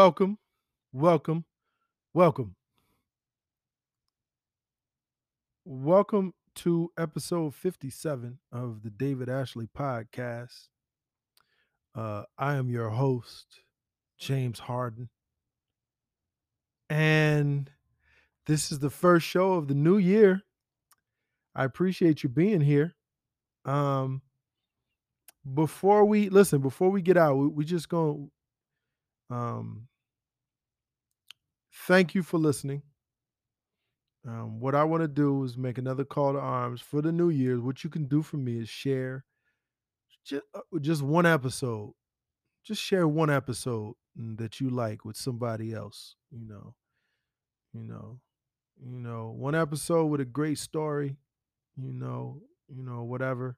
welcome, welcome, welcome. Welcome to episode 57 of the David Ashley podcast. Uh, I am your host, James Harden. And this is the first show of the new year. I appreciate you being here. Um, before we listen, before we get out, we, we just gonna um thank you for listening. Um, what I want to do is make another call to arms for the new year. What you can do for me is share just, just one episode. Just share one episode mm, that you like with somebody else. You know, you know, you know, one episode with a great story. You know, you know, whatever,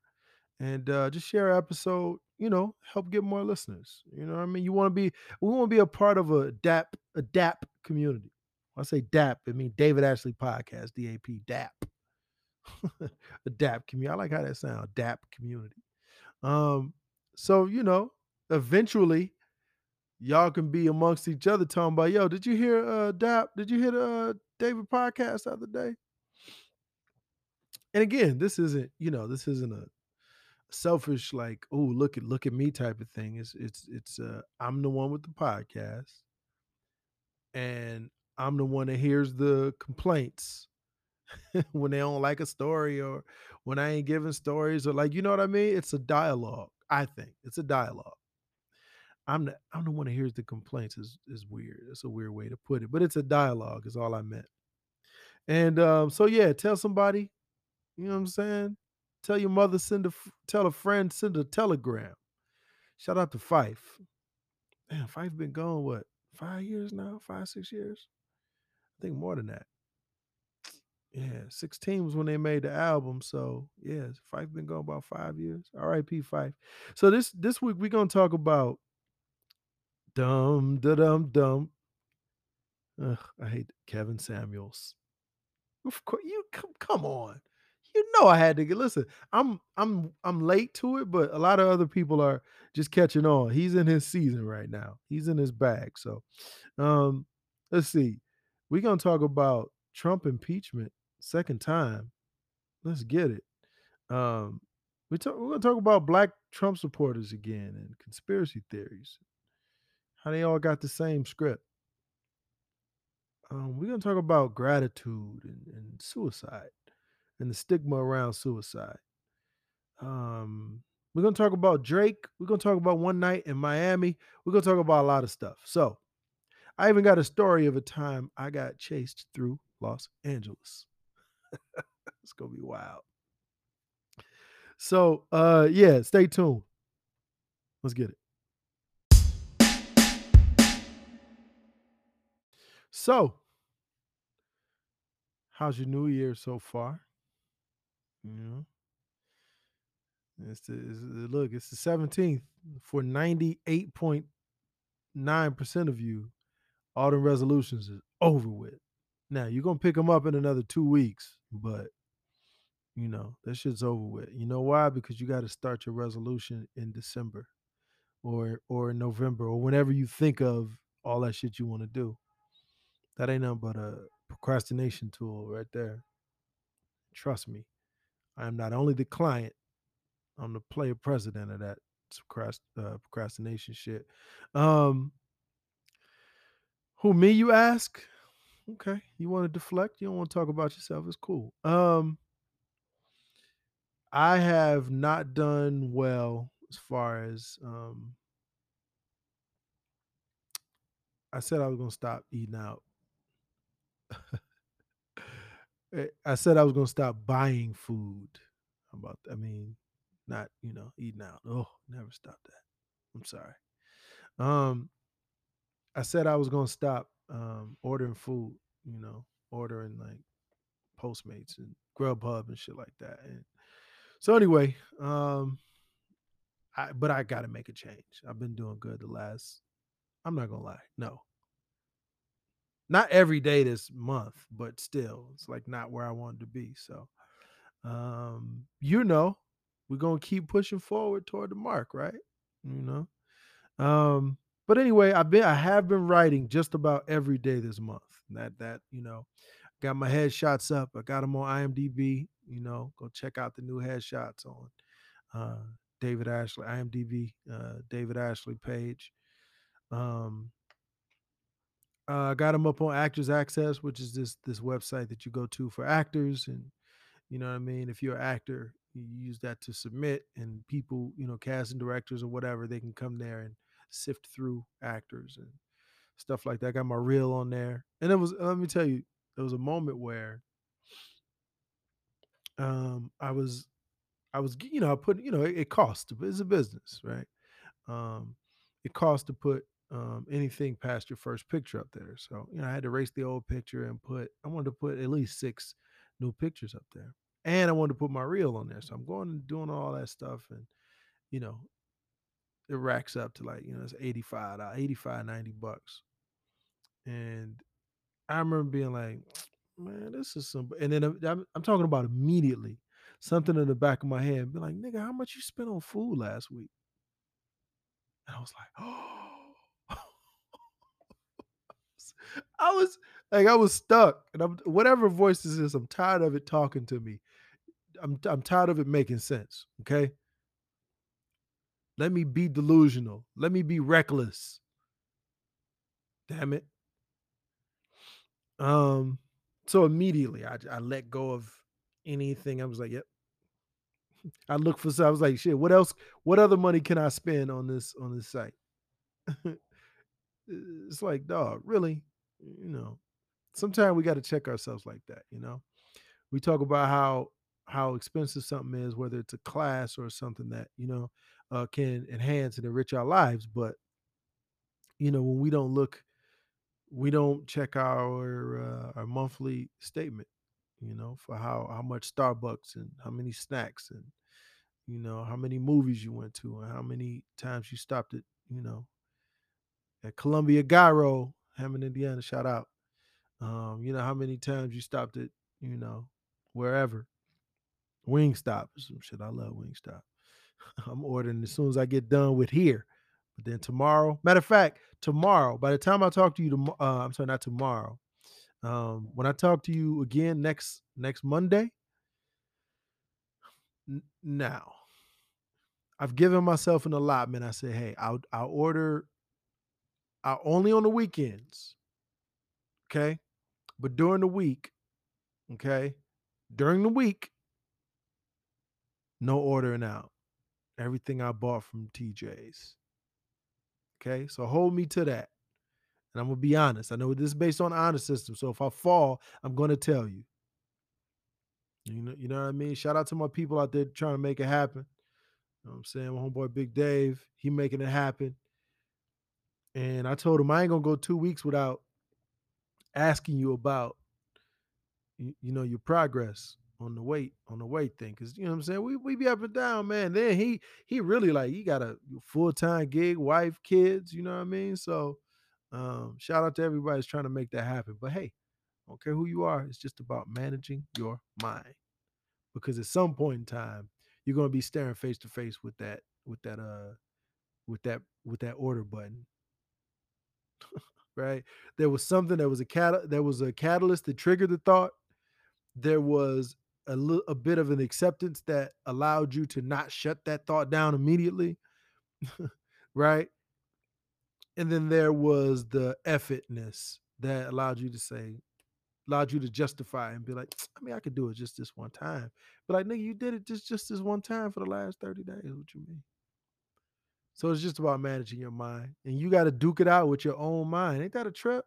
and uh, just share an episode. You know, help get more listeners. You know, what I mean, you want to be, we want to be a part of a DAP, a DAP community. When I say DAP, I mean David Ashley Podcast, DAP, DAP. a DAP community. I like how that sounds, DAP community. Um, so you know, eventually y'all can be amongst each other talking about, yo, did you hear uh DAP? Did you hear uh, David podcast the other day? And again, this isn't, you know, this isn't a selfish like, oh, look at look at me type of thing. It's it's it's uh I'm the one with the podcast. And I'm the one that hears the complaints when they don't like a story or when I ain't giving stories or like you know what I mean? It's a dialogue. I think it's a dialogue. I'm the I'm the one that hears the complaints is is weird. It's a weird way to put it, but it's a dialogue is all I meant. And um, so yeah, tell somebody, you know what I'm saying? Tell your mother, send a tell a friend, send a telegram. Shout out to Phife. Man, Phife been gone what five years now, five six years. I think more than that. Yeah, 16 was when they made the album. So yeah, Phife been gone about five years. R.I.P. Phife. So this this week we're gonna talk about dum da dum dum. Ugh, I hate Kevin Samuels. Of course, you come come on. You know I had to get listen. I'm I'm I'm late to it, but a lot of other people are just catching on. He's in his season right now. He's in his bag. So um let's see. We're gonna talk about Trump impeachment second time. Let's get it. Um, we talk, we're gonna talk about black Trump supporters again and conspiracy theories. How they all got the same script. Um, we're gonna talk about gratitude and, and suicide and the stigma around suicide. Um, we're gonna talk about Drake. We're gonna talk about one night in Miami. We're gonna talk about a lot of stuff. So I even got a story of a time I got chased through Los Angeles. it's gonna be wild. So uh yeah, stay tuned. Let's get it. So, how's your new year so far? You know, it's the, it's the look. It's the seventeenth for ninety eight point nine percent of you. Autumn resolutions is over with. Now you're gonna pick them up in another two weeks, but you know that shit's over with. You know why? Because you got to start your resolution in December, or or in November, or whenever you think of all that shit you want to do. That ain't nothing but a procrastination tool right there. Trust me, I am not only the client, I'm the player president of that uh, procrastination shit. Um, who me? You ask? Okay. You want to deflect? You don't want to talk about yourself. It's cool. Um I have not done well as far as um I said I was going to stop eating out. Eh, I said I was to stop buying food. About I mean, not, you know, eating out. Oh, never stop that. I'm sorry. Um I said I was to stop um ordering food, you know, ordering like Postmates and Grubhub and shit like that. And so anyway, um, I but I got to make a change. I've been doing good the last. I'm not gonna lie, no. Not every day this month, but still, it's like not where I wanted to be. So, um, you know, we're gonna keep pushing forward toward the mark, right? You know, um, But anyway, I've been I have been writing just about every day this month. That that you know, got my headshots up. I got them on IMDb. You know, go check out the new headshots on uh, David Ashley IMDb uh, David Ashley page. Um, uh, got them up on Actors Access, which is this this website that you go to for actors, and you know what I mean. If you're an actor, you use that to submit, and people, you know, casting directors or whatever, they can come there and sift through actors and stuff like that. Got my reel on there, and it was. Let me tell you, there was a moment where um, I was, I was, you know, I put, you know, it, it costs. It's a business, right? Um, it costs to put um, anything past your first picture up there. So, you know, I had to erase the old picture and put, I wanted to put at least six new pictures up there. And I wanted to put my reel on there. So I'm going and doing all that stuff. And, you know, it racks up to like, you know, it's 85, uh, 85, 90 bucks. And I remember being like, man, this is some, and then I'm, I'm talking about immediately something in the back of my head, be like, nigga, how much you spent on food last week? And I was like, oh. I was like, I was stuck, and I'm whatever voice this is. I'm tired of it talking to me. I'm I'm tired of it making sense. Okay, let me be delusional. Let me be reckless. Damn it. Um. So immediately, I I let go of anything. I was like, yep. I look for. So I was like, shit. What else? What other money can I spend on this on this site? it's like, dog, really? You know, sometimes we got to check ourselves like that. You know, we talk about how how expensive something is, whether it's a class or something that you know uh, can enhance and enrich our lives. But you know, when we don't look, we don't check our uh, our monthly statement. You know, for how how much Starbucks and how many snacks and you know how many movies you went to and how many times you stopped at you know at Columbia Gyro, Hammond, Indiana. Shout out. Um, you know how many times you stopped at you know wherever Wingstop some shit. I love Wingstop. I'm ordering as soon as I get done with here. But then tomorrow, matter of fact, tomorrow, by the time I talk to you, tomorrow, uh, I'm sorry, not tomorrow. Um, when I talk to you again next next Monday, n- now I've given myself an allotment. I say, hey, I'll I'll order I only on the weekends. Okay. But during the week, okay, during the week, no ordering out. Everything I bought from TJ's. Okay. So hold me to that. And I'm gonna be honest. I know this is based on honor system. So if I fall, I'm gonna tell you. You know, you know what I mean? Shout out to my people out there trying to make it happen. You know what I'm saying? My homeboy Big Dave, he making it happen. And I told him I ain't gonna go two weeks without asking you about you, you know your progress on the weight on the weight thing. Because you know what i'm saying? We, we be up and down man. Then he he really like he got a full-time gig wife kids you know what i mean? So um shout out to everybody that's trying to make that happen. But hey I don't care who you are it's just about managing your mind. Because at some point in time you're going to be staring face to face with that with that uh with that with that order button right? There was something that was a cat there was a catalyst that triggered the thought. There was a little a bit of an acceptance that allowed you to not shut that thought down immediately right? And then there was the effortness that allowed you to say allowed you to justify and be like i mean i could do it just this one time. But like nigga you did it just just this one time for the last 30 days. What you mean so it's just about managing your mind and you got to duke it out with your own mind ain't that a trip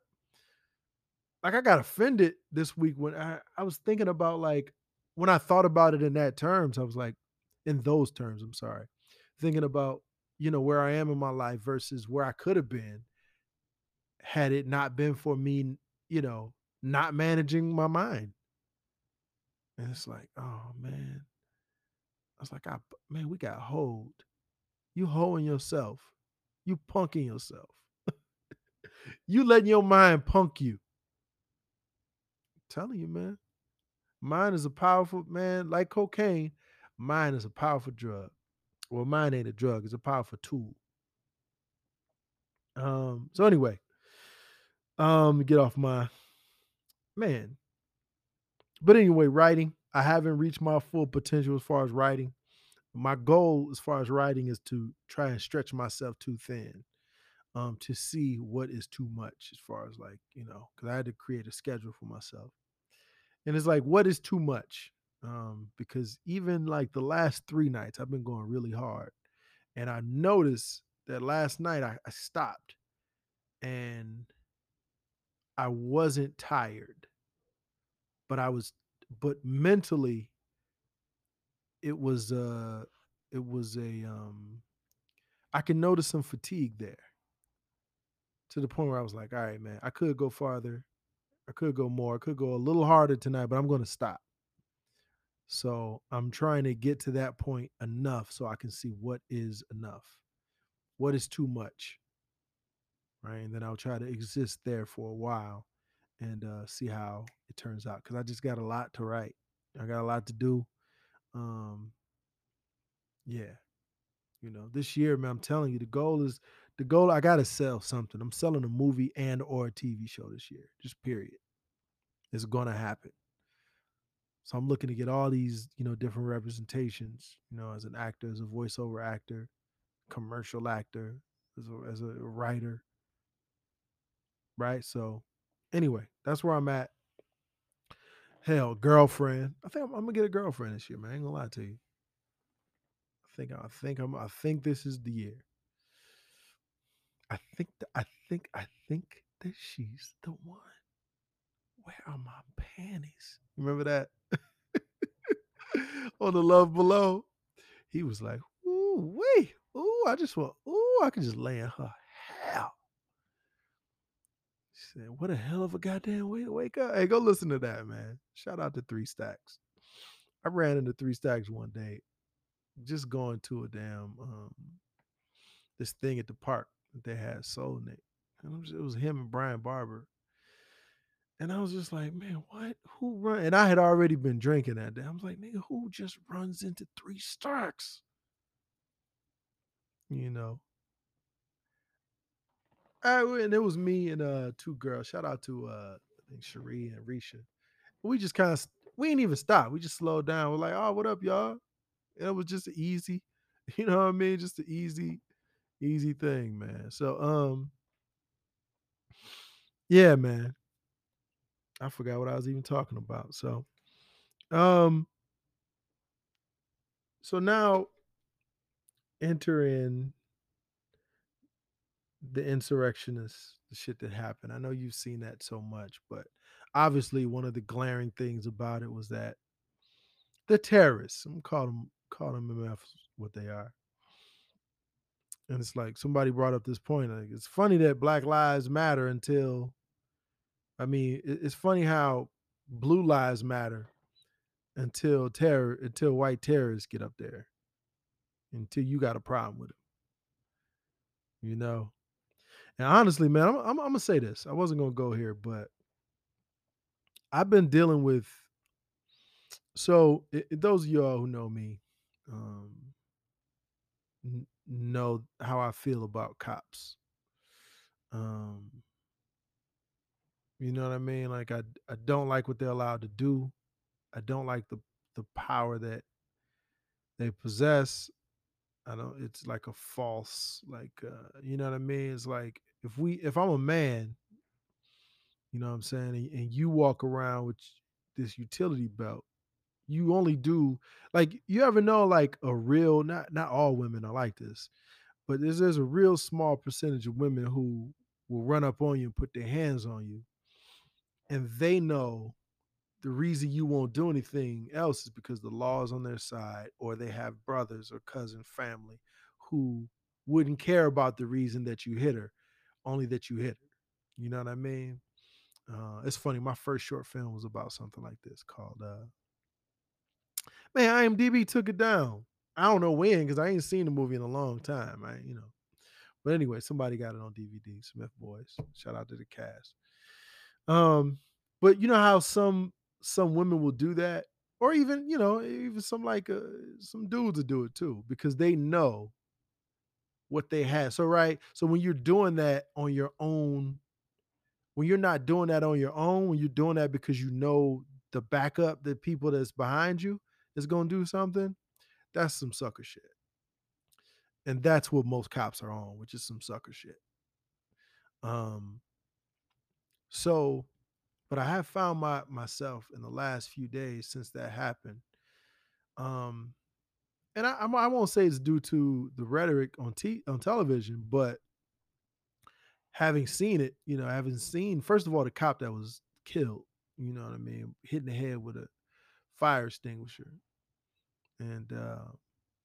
like I got offended this week when I, I was thinking about like when I thought about it in that terms, I was like, in those terms, I'm sorry. Thinking about, you know, where I am in my life versus where I could have been had it not been for me, you know, not managing my mind. And it's like, oh man. I was like, I man, we got hold. You holding yourself. You punking yourself. you letting your mind punk you I'm telling you, man. Mine is a powerful man, like cocaine. Mine is a powerful drug. Well, mine ain't a drug; it's a powerful tool. Um, so anyway, um, get off my man. But anyway, writing. I haven't reached my full potential as far as writing. My goal as far as writing is to try and stretch myself too thin. Um, to see what is too much as far as like, you know, because I had to create a schedule for myself. And it's like, what is too much? Um, because even like the last three nights, I've been going really hard. And I noticed that last night I, I stopped and I wasn't tired, but I was, but mentally, it was, uh, it was a, um, I can notice some fatigue there to the point where I was like, all right, man, I could go farther. I could go more. I could go a little harder tonight, but I'm going to stop. So I'm trying to get to that point enough so I can see what is enough, what is too much, right? And then I'll try to exist there for a while and uh, see how it turns out. Because I just got a lot to write. I got a lot to do. Um, yeah, you know, this year, man, I'm telling you, the goal is the goal. I gotta sell something. I'm selling a movie and or a TV show this year. Just period. It's gonna happen. So I'm looking to get all these, you know, different representations, you know, as an actor, as a voiceover actor, commercial actor, as a, as a writer, right? So anyway, that's where I'm at. Hell, girlfriend. I think I'm, I'm gonna get a girlfriend this year, man. I ain't gonna lie to you. I think I think I'm I think this is the year. I think th- I think I think that she's the one. Where are my panties? Remember that? On the love below. He was like, ooh, wait, ooh, I just want, ooh, I can just lay in her hell. Said, what a hell of a goddamn way to wake up. Hey, go listen to that, man. Shout out to Three Stacks. I ran into Three Stacks one day, just going to a damn um this thing at the park that they had Soul Nick. And it was, it was him and Bryan Barber. And I was just like, man, what? Who run? And I had already been drinking that day. I was like, nigga, who just runs into three stacks? You know. And it was me and uh two girls. Shout out to uh I think Cherie and Risha. We just kind of we ain't even stop. We just slowed down. We're like, oh, what up, y'all? And it was just easy, you know what I mean? Just an easy, easy thing, man. So um yeah, man. I forgot what I was even talking about. So, um, so now enter in the insurrectionists, the shit that happened. I know you've seen that so much, but obviously one of the glaring things about it was that the terrorists, I'm call them call them what they are. And it's like somebody brought up this point. Like it's funny that Black Lives Matter until I mean, it's funny how blue lives matter until terror until white terrorists get up there. Until you got a problem with them. You know. And honestly, man, I'm, I'm, I'm gonna say this. I wasn't gonna go here, but I've been dealing with. So it, it, those of y'all who know me, um, n- know how I feel about cops. Um, you know what I mean? Like I I don't like what they're allowed to do. I don't like the the power that they possess. I don't it's like a false like uh you know what I mean? It's like if we if I'm a man, you know what I'm saying, and, and you walk around with this utility belt, you only do like you ever know like a real not not all women are like this, but there's there's a real small percentage of women who will run up on you and put their hands on you and they know the reason you won't do anything else is because the law is on their side or they have brothers or cousin family who wouldn't care about the reason that you hit her only that you hit her you know what i mean? Uh, it's funny my first short film was about something like this called uh man imdb took it down. I don't know when because i ain't seen the movie in a long time i you know. But anyway somebody got it on dvd smith boys shout out to the cast. Um, but you know how some some women will do that, or even you know even some like uh, some dudes will do it too because they know what they had. So right, so when you're doing that on your own, when you're not doing that on your own, when you're doing that because you know the backup, the people that's behind you is gonna do something, that's some sucker shit. And that's what most cops are on, which is some sucker shit. Um so but I have found my myself in the last few days since that happened. Um and I, I'm- won't say it's due to the rhetoric on t- on television, but having seen it, you know, having seen first of all the cop that was killed, you know what I mean, hitting the head with a fire extinguisher, and uh,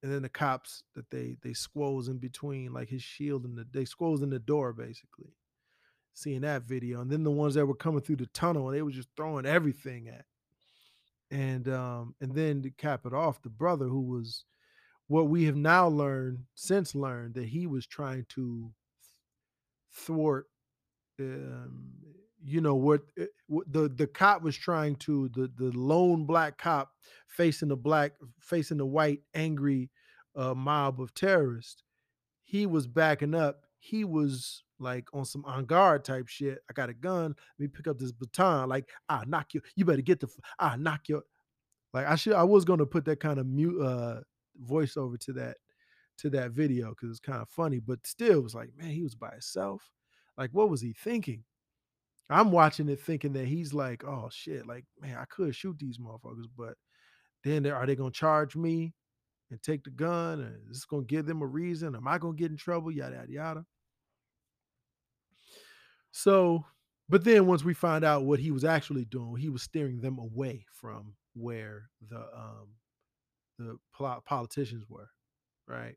and then the cops that they they squoze in between like his shield and the they squoze in the door basically. Seeing that video, and then the ones that were coming through the tunnel and they were just throwing everything at, and um and then to cap it off, the brother who was what we have now learned since learned that he was trying to thwart um, you know what, eh, what the the cop was trying to the the lone black cop facing the black facing the white angry uh, mob of terrorists. He was backing up. He was like on some on guard type shit. I got a gun. Let me pick up this baton. Like i knock you. You better get the i knock your like i should i was going to put that kind of mute uh voiceover to that to that video because it's kind of funny but still it was like man he was by himself like what was he thinking I'm watching it thinking that he's like, oh shit, like man, I could shoot these motherfuckers, but then are they gonna charge me and take the gun? And is this gonna give them a reason? Am I gonna get in trouble? Yada yada yada. So, but then once we find out what he was actually doing, he was steering them away from where the um the pol- politicians were, right?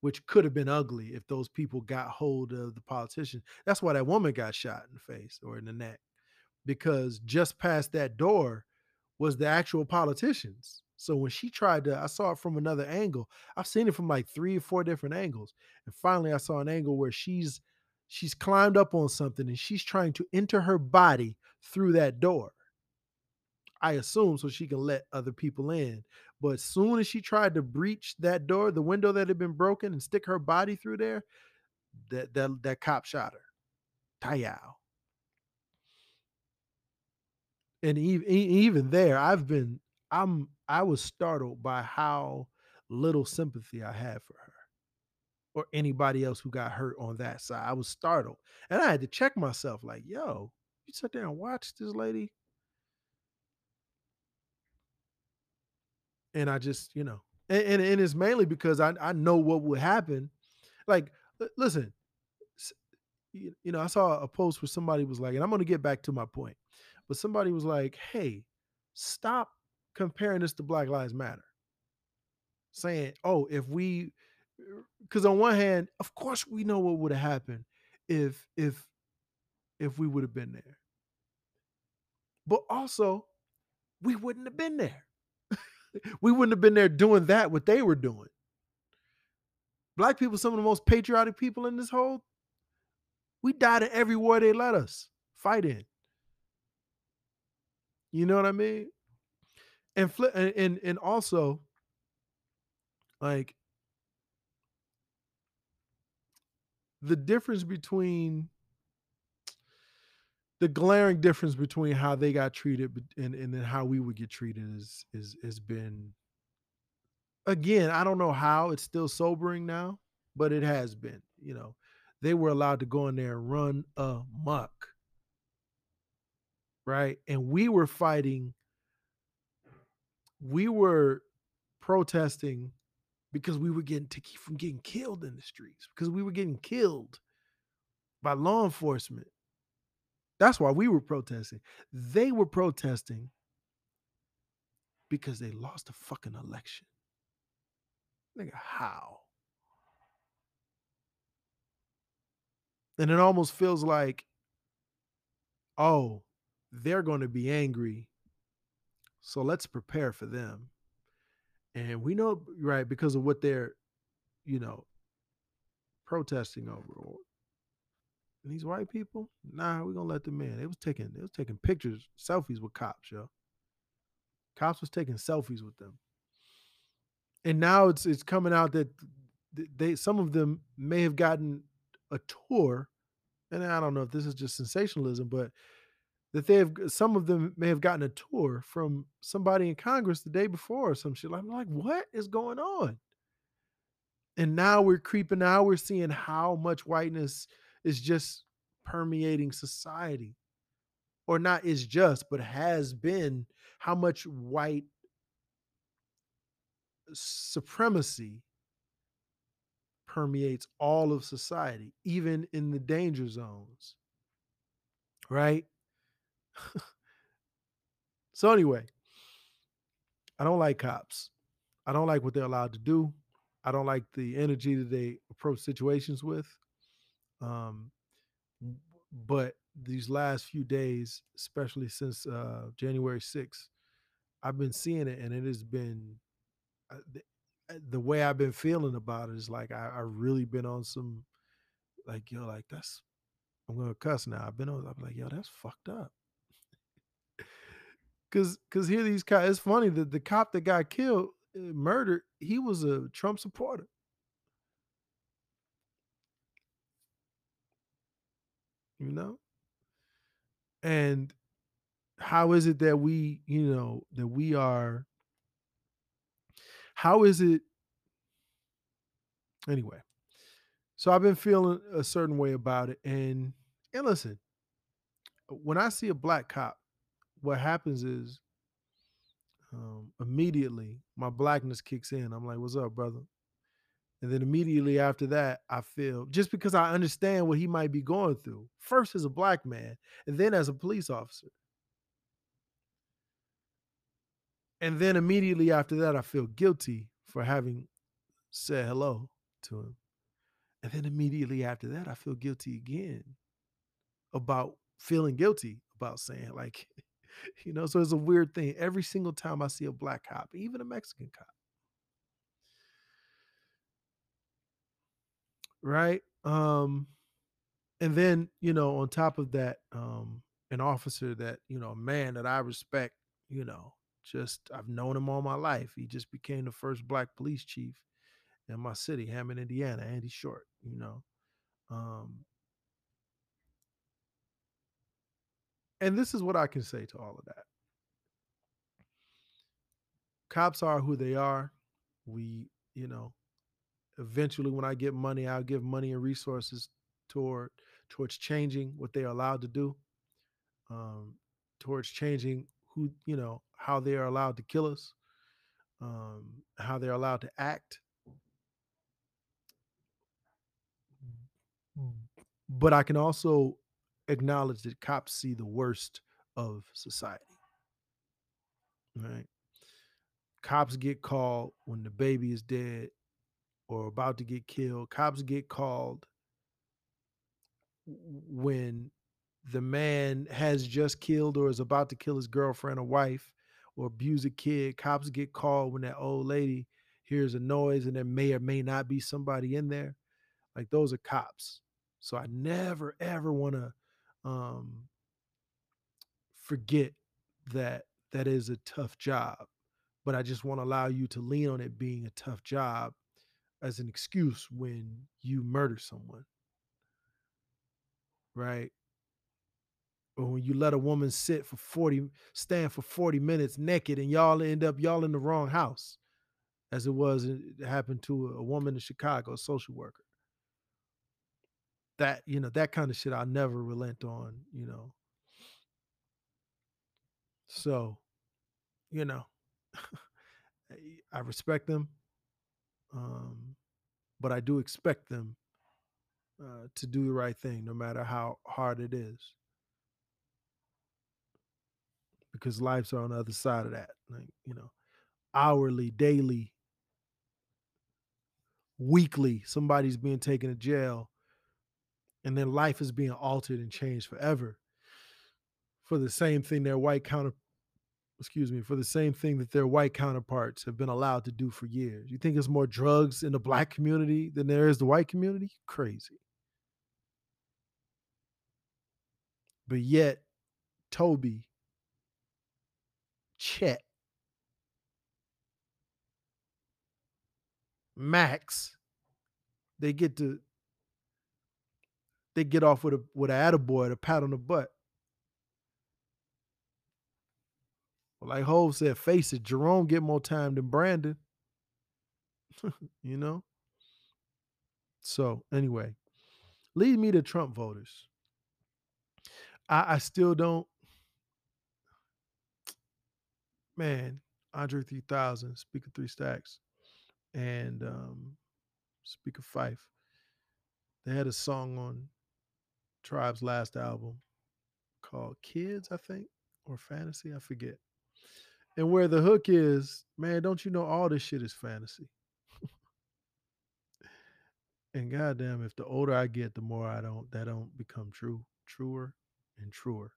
Which could have been ugly if those people got hold of the politician. That's why that woman got shot in the face or in the neck because just past that door was the actual politicians. So when she tried to, I saw it from another angle. I've seen it from like three or four different angles. And finally I saw an angle where she's she's climbed up on something and she's trying to enter her body through that door. I assume so she can let other people in. But as soon as she tried to breach that door, the window that had been broken and stick her body through there, that that, that cop shot her. Tayao. and even even there, I've been I'm I was startled by how little sympathy I had for her or anybody else who got hurt on that side. I was startled, and I had to check myself, like, yo, you sit there and watch this lady, and I just, you know, and and, and it's mainly because I I know what would happen. Like, listen, you you know, I saw a post where somebody was like, and I'm going to get back to my point, but somebody was like, hey, stop comparing this to Black Lives Matter. saying, "Oh, if we," er, because on one hand, of course, we know what would have happened if if if we would have been there, but also we wouldn't have been there. We wouldn't have been there doing that what they were doing. Black people, some of the most patriotic people in this whole. We died in every war they let us fight in. You know what I mean? And fli- and and, and also like the difference between the glaring difference between how they got treated and and then how we would get treated is is has been again i don't know how it's still sobering now but it has been you know. They were allowed to go in there and run amok. Right? And we were fighting we were protesting because we were getting to keep from getting killed in the streets because we were getting killed by law enforcement that's why we were protesting they were protesting because they lost a fucking election. Nigga, how? And it almost feels like, oh, they're going to be angry. So let's prepare for them. And we know, right, because of what they're, you know, protesting over. Or- And these white people, nah, we're gonna let them in. Mm. They was taking, they was taking pictures, selfies with cops, yo. Cops was taking selfies with them. and now it's it's coming out that they some of them may have gotten a tour, and I don't know if this is just sensationalism, but that they have some of them may have gotten a tour from somebody in Congress the day before or some shit. I'm like, what is going on? And now we're creeping. Now we're seeing how much whiteness is just permeating society, or not is just, but has been. How much white supremacy permeates all of society, even in the danger zones. Right? so, anyway, I don't like cops. I don't like what they're allowed to do. I don't like the energy that they approach situations with. Um, but these last few days, especially since uh, January 6th, I've been seeing it and it has been uh, the, uh, the way I've been feeling about it is like I, I really been on some like yo like that's I'm gonna cuss now. I've been on I'm like yo that's fucked up. Cause cause here these cops. It's funny that the cop that got killed, uh, murdered, he was a Trump supporter. You know, and how is it that we you know that we are how is it anyway so i've been feeling a certain way about it and and listen when i see a black cop what happens is um, immediately my blackness kicks in. I'm like what's up brother and then immediately after that i feel just because i understand what he might be going through first as a black man and then as a police officer. And then immediately after that i feel guilty for having said hello to him. And then immediately after that i feel guilty again about feeling guilty about saying like you know so it's a weird thing. Every single time i see a black cop even a mexican cop right um and then you know on top of that um an officer that you know a man that i respect you know just I've known him all my life. He just became the first black police chief in my city, Hammond, Indiana, Andy Short, you know. Um, and this is what I can say to all of that. Cops are who they are. We, you know, eventually when I get money, I'll give money and resources toward towards changing what they are allowed to do, um, towards changing who you know how they are allowed to kill us, um, how they're allowed to act. But I can also acknowledge that cops see the worst of society. Right? Cops get called when the baby is dead or about to get killed. Cops get called when the man has just killed or is about to kill his girlfriend or wife or abuse a kid, cops get called when that old lady hears a noise and there may or may not be somebody in there. Like those are cops. So I never ever want to um, forget that that is a tough job, but I just want to allow you to lean on it being a tough job as an excuse when you murder someone. Right? or when you let a woman sit for 40 stand for 40 minutes naked and y'all end up y'all in the wrong house as it was it happened to a woman in chicago a social worker that you know that kind of shit i'll never relent on you know so you know i respect them um but i do expect them uh, to do the right thing no matter how hard it is because lives are on the other side of that. Like, you know, hourly, daily, weekly, somebody's being taken to jail and then life is being altered and changed forever for the same thing their white counter excuse me, for the same thing that their white counterparts have been allowed to do for years. You think there's more drugs in the black community than there is the white community? Crazy. But yet, Toby Chet, Max, they get to they get off with a with a attaboy, a pat on the butt. Like Hove said, face it, Jerome get more time than Brandon. you know? So anyway, lead me to Trump voters. I, I still don't man, Andre 3000, Speaker Three Stacks, and um, Speaker Phife. They had a song on Tribe's last album called Kids, I think, or Fantasy, I forget. And where the hook is, man, don't you know all this shit is fantasy? and goddamn, if the older I get, the more I don't that don't become true, truer and truer,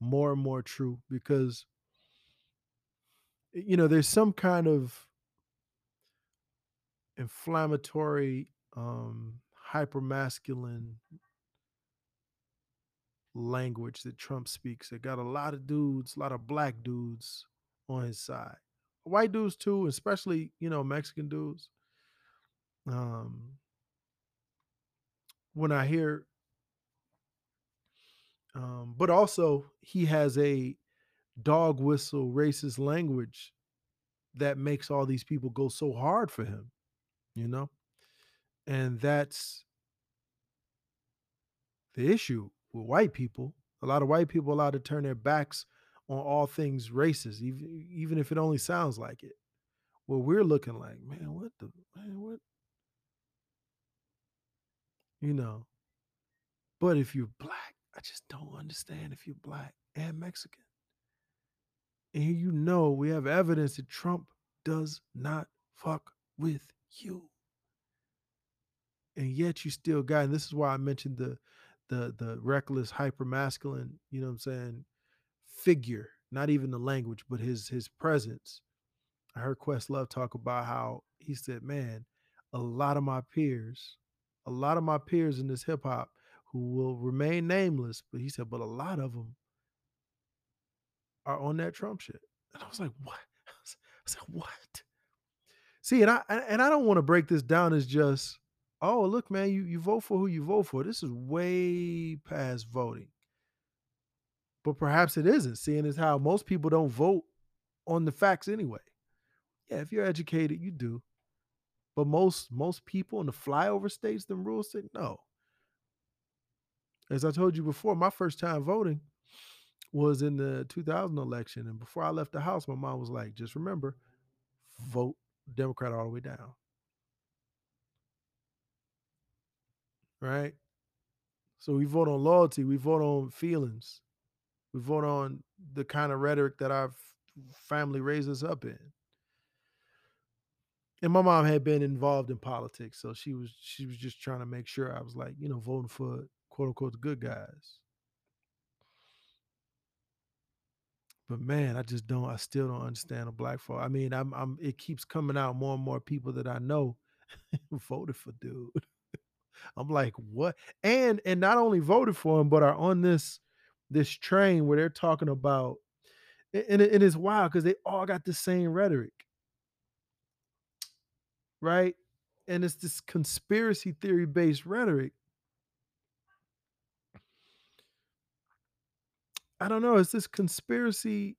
more and more true because you know there's some kind of inflammatory, um, hyper masculine language that Trump speaks that got a lot of dudes, a lot of black dudes on his side. White dudes too, especially, you know, Mexican dudes. Um when I hear um, but also he has a dog whistle racist language that makes all these people go so hard for him, you know? And that's the issue with white people. A lot of white people allowed to turn their backs on all things racist, even even if it only sounds like it. Well, we're looking like, man, what the man, what? You know. But if you're black, I just don't understand if you're black and Mexican. And you know we have evidence that Trump does not fuck with you. And yet you still got, and this is why I mentioned the the the reckless, hyper masculine, you know what I'm saying, figure, not even the language, but his his presence. I heard Questlove talk about how he said, Man, a lot of my peers, a lot of my peers in this hip hop who will remain nameless, but he said, but a lot of them are on that Trump shit. And I was like, what? I was, I was like, what? See, and I and I don't want to break this down as just, oh, look, man, you you vote for who you vote for. This is way past voting. But perhaps it isn't, seeing as how most people don't vote on the facts anyway. Yeah, if you're educated, you do. But most most people in the flyover states, them rules say no. As I told you before, my first time voting was in the 2000 election. And before I left the house, my mom was like, just remember, vote Democrat all the way down. Right? So we vote on loyalty, we vote on feelings, we vote on the kind of rhetoric that our family raised us up in. And my mom had been involved in politics, so she was she was just trying to make sure I was like, you know, voting for quote unquote the good guys. But man, I just don't. I still don't understand a black folk. I mean, I'm, I'm. It keeps coming out more and more people that I know voted for dude. I'm like, what? And and not only voted for him, but are on this this train where they're talking about, and, it, it's wild because they all got the same rhetoric, right? And it's this conspiracy theory based rhetoric I don't know. It's this conspiracy.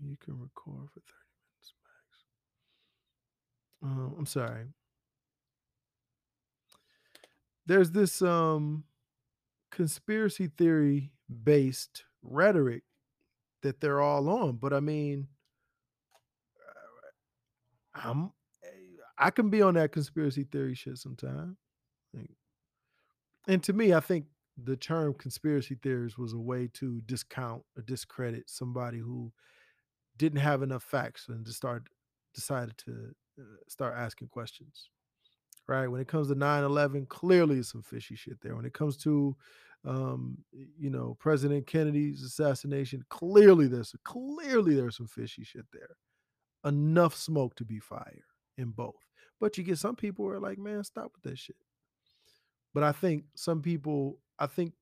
You can record for 30 minutes max. Um, I'm sorry. There's this um conspiracy theory based rhetoric that they're all on, but I mean, uh, I'm eh, I can be on that conspiracy theory shit sometime. And to me, I think the term conspiracy theories was a way to discount or discredit somebody who didn't have enough facts and just start decided to uh, start asking questions right? When it comes to 9-11 clearly some fishy shit there. When it comes to um, you know president kennedy's assassination clearly there's clearly there's some fishy shit there. Enough smoke to be fire in both. But you get some people who are like man stop with that shit. But i think some people I think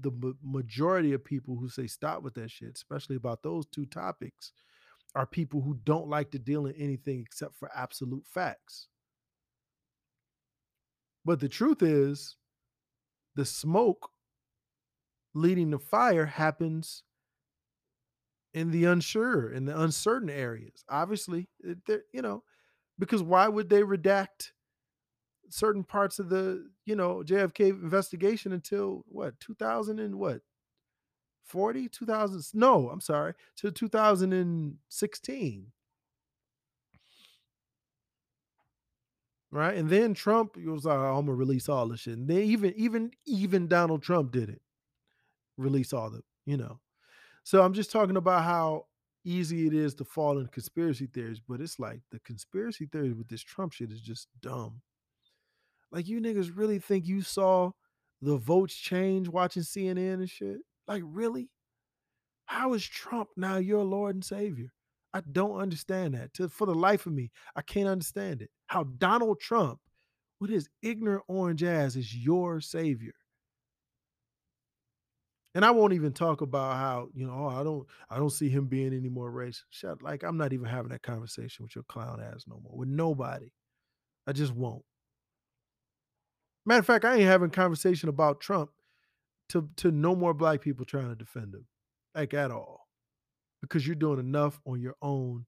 the majority of people who say stop with that shit, especially about those two topics, are people who don't like to deal in anything except for absolute facts. But the truth is, the smoke leading to fire happens in the unsure, in the uncertain areas. Obviously, you know, because why would they redact certain parts of the, you know, JFK investigation until what, 2000 and what? 40, 2000? No, I'm sorry, to 2016. Right. And then Trump was like, I'm gonna release all the shit. And then even even even Donald Trump did it. Release all the, you know. So I'm just talking about how easy it is to fall into conspiracy theories, but it's like the conspiracy theories with this Trump shit is just dumb. Like you niggas really think you saw the votes change watching CNN and shit? Like really? How is Trump now your Lord and Savior? I don't understand that. To, for the life of me, I can't understand it. How Donald Trump, with his ignorant orange ass, is your savior. And I won't even talk about how, you know, oh, I don't I don't see him being any more racist. Shut like I'm not even having that conversation with your clown ass no more. With nobody. I just won't. Matter of fact, I ain't having conversation about Trump to to no more black people trying to defend him. Like at all. Because you're doing enough on your own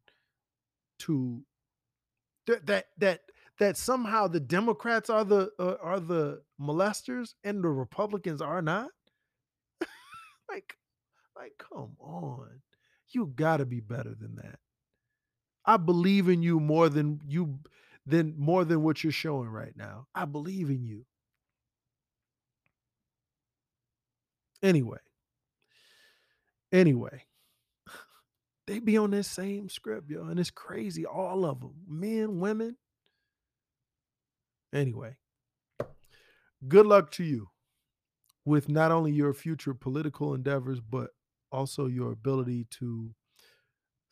to that that that that somehow the Democrats are the uh, are the molesters and the Republicans are not. like, like, come on, you got to be better than that. I believe in you more than you than more than what you're showing right now. I believe in you. Anyway, anyway, they be on this same script, yo, and it's crazy. All of them, men, women. Anyway, good luck to you with not only your future political endeavors, but also your ability to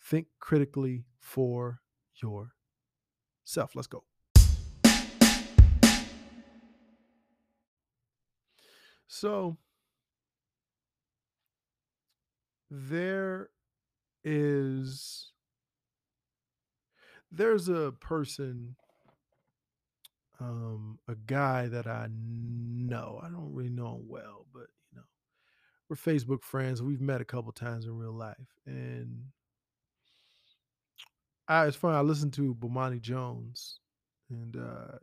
think critically for yourself. Let's go. So, there is there's a person um a guy that I know. I don't really know him well, but you know, we're Facebook friends. We've met a couple times in real life. And I it's funny, I listened to Bomani Jones and uh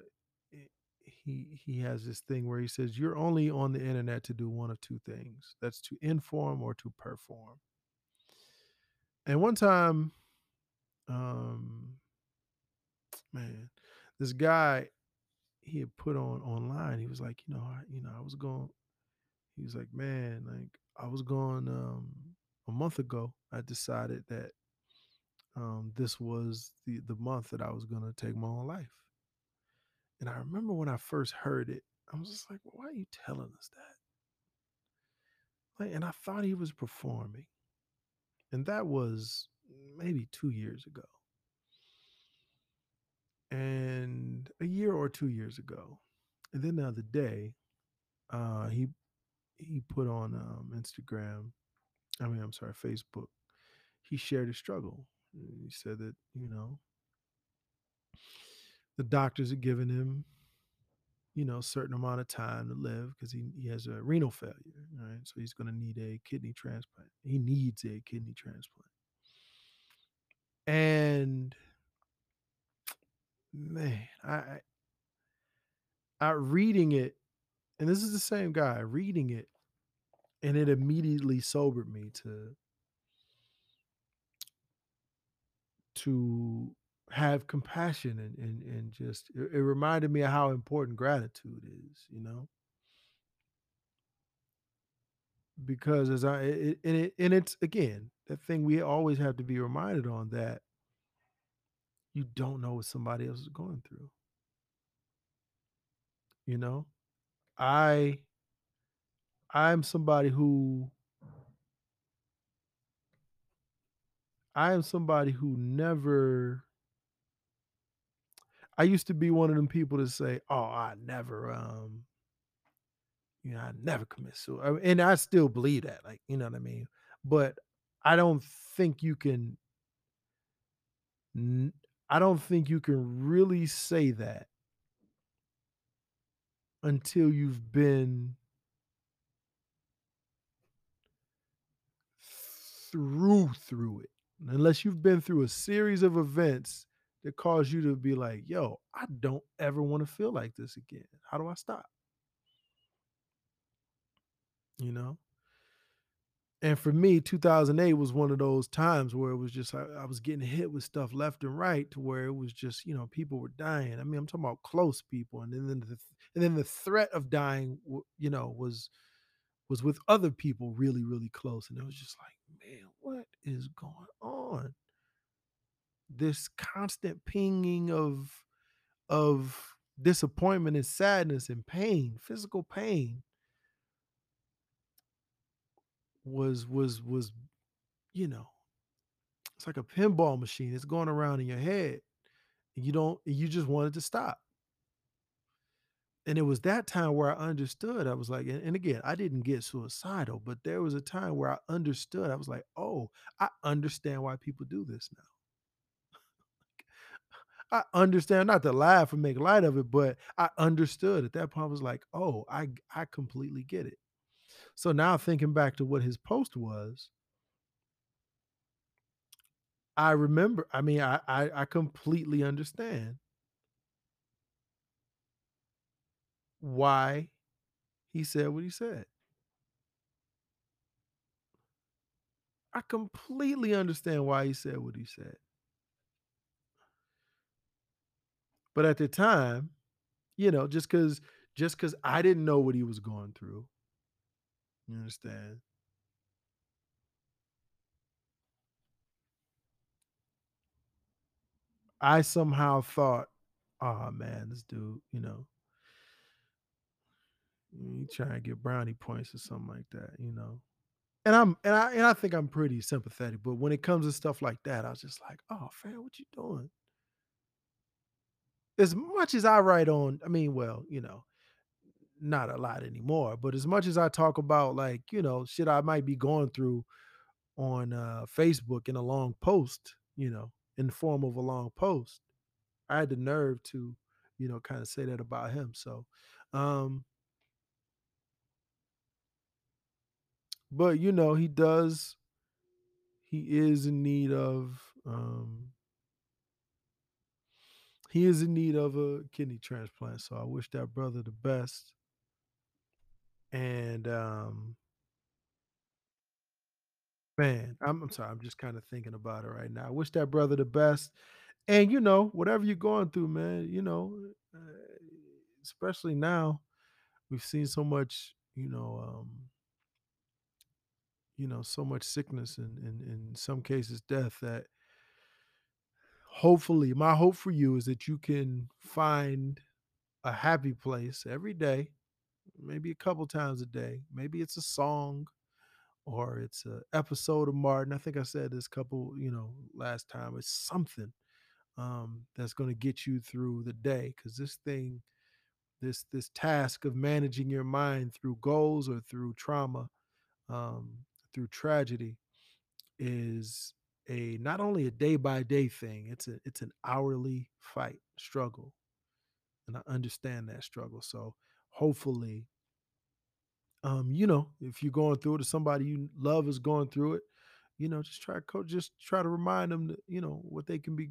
he he has this thing where he says you're only on the internet to do one of two things. That's to inform or to perform. And one time, um, man, this guy he had put on online. He was like, you know, I, you know, I was going. He was like, man, like I was going um, a month ago. I decided that um, this was the the month that I was going to take my own life. And I remember when I first heard it, I was just like, why are you telling us that? Like, and I thought he was performing, and that was maybe two years ago. and a year or two years ago. And then the other day, uh, he he put on um, Instagram. I mean, I'm sorry, Facebook. He shared his struggle. He said that you know the doctors had given him you know certain amount of time to live because he, he has a renal failure, right? So he's going to need a kidney transplant. He needs a kidney transplant. And man, I, I I reading it, and this is the same guy reading it, and it immediately sobered me to to have compassion and and, and just it, it reminded me of how important gratitude is, you know, because as I it, and it and it's again that thing we always have to be reminded on that you don't know what somebody else is going through, you know. I I'm somebody who I am somebody who never I used to be one of them people to say, "Oh, I never, um, you know, I never commit suicide," and I still believe that, like, you know what I mean. But I don't think you can. I don't think you can really say that until you've been through through it. Unless you've been through a series of events that cause you to be like, "Yo, I don't ever wanna feel like this again. How do I stop?" You know? And for me, 2008 was one of those times where it was just I I was getting hit with stuff left and right to where it was just, you know, people were dying. I mean, I'm talking about close people, and then the and then the threat of dying, you know, was was with other people really, really close, and it was just like, "Man, what is going on?" This constant pinging of of disappointment and sadness and pain, physical pain was was was, you know, it's like a pinball machine. It's going around in your head, and you don't you just wanted to stop. And it was that time where I understood. I was like and and again, I didn't get suicidal, but there was a time where I understood. I was like, "Oh, I understand why people do this now." I understand, not to laugh or make light of it, but I understood at that point. I was like, "Oh, I I completely get it." So now thinking back to what his post was I remember I mean, I I I completely understand why he said what he said. I completely understand why he said what he said. But at the time, you know, just because just because I didn't know what he was going through you understand? I somehow thought, "Aw, man, this dude, you know" "mm, he trying to get brownie points or something like that," you know? And I'm and I and I think I'm pretty sympathetic, but when it comes to stuff like that, I was just like, "Oh, fam, what you doing?" As much as I write on I mean, well, you know, not a lot anymore, but as much as I talk about, like, you know, shit I might be going through on, uh, Facebook in a long post, you know, in the form of a long post, I had the nerve to, you know, kinda say that about him, so, um but, you know, he does he is in need of, um he is in need of a kidney transplant, so I wish that brother the best. And, um man, I'm I'm sorry, I'm just kinda thinking about it right now. I wish that brother the best, and, you know, whatever you're going through, man, you know, uh, especially now, we've seen so much, you know, um you know, so much sickness and and in some cases, death that hopefully my hope for you is that you can find a happy place every day, maybe a couple times a day. Maybe it's a song or it's an episode of Martin. I think I said this couple, you know, last time. It's something, um, that's gonna get you through the day because this thing this this task of managing your mind through goals or through trauma, um, through tragedy is a not only a day by day thing, it's a it's an hourly fight, struggle, and I understand that struggle, so hopefully um, you know, if you're going through it or somebody you love is going through it, you know, just try to co just try to remind them that, you know, what they can be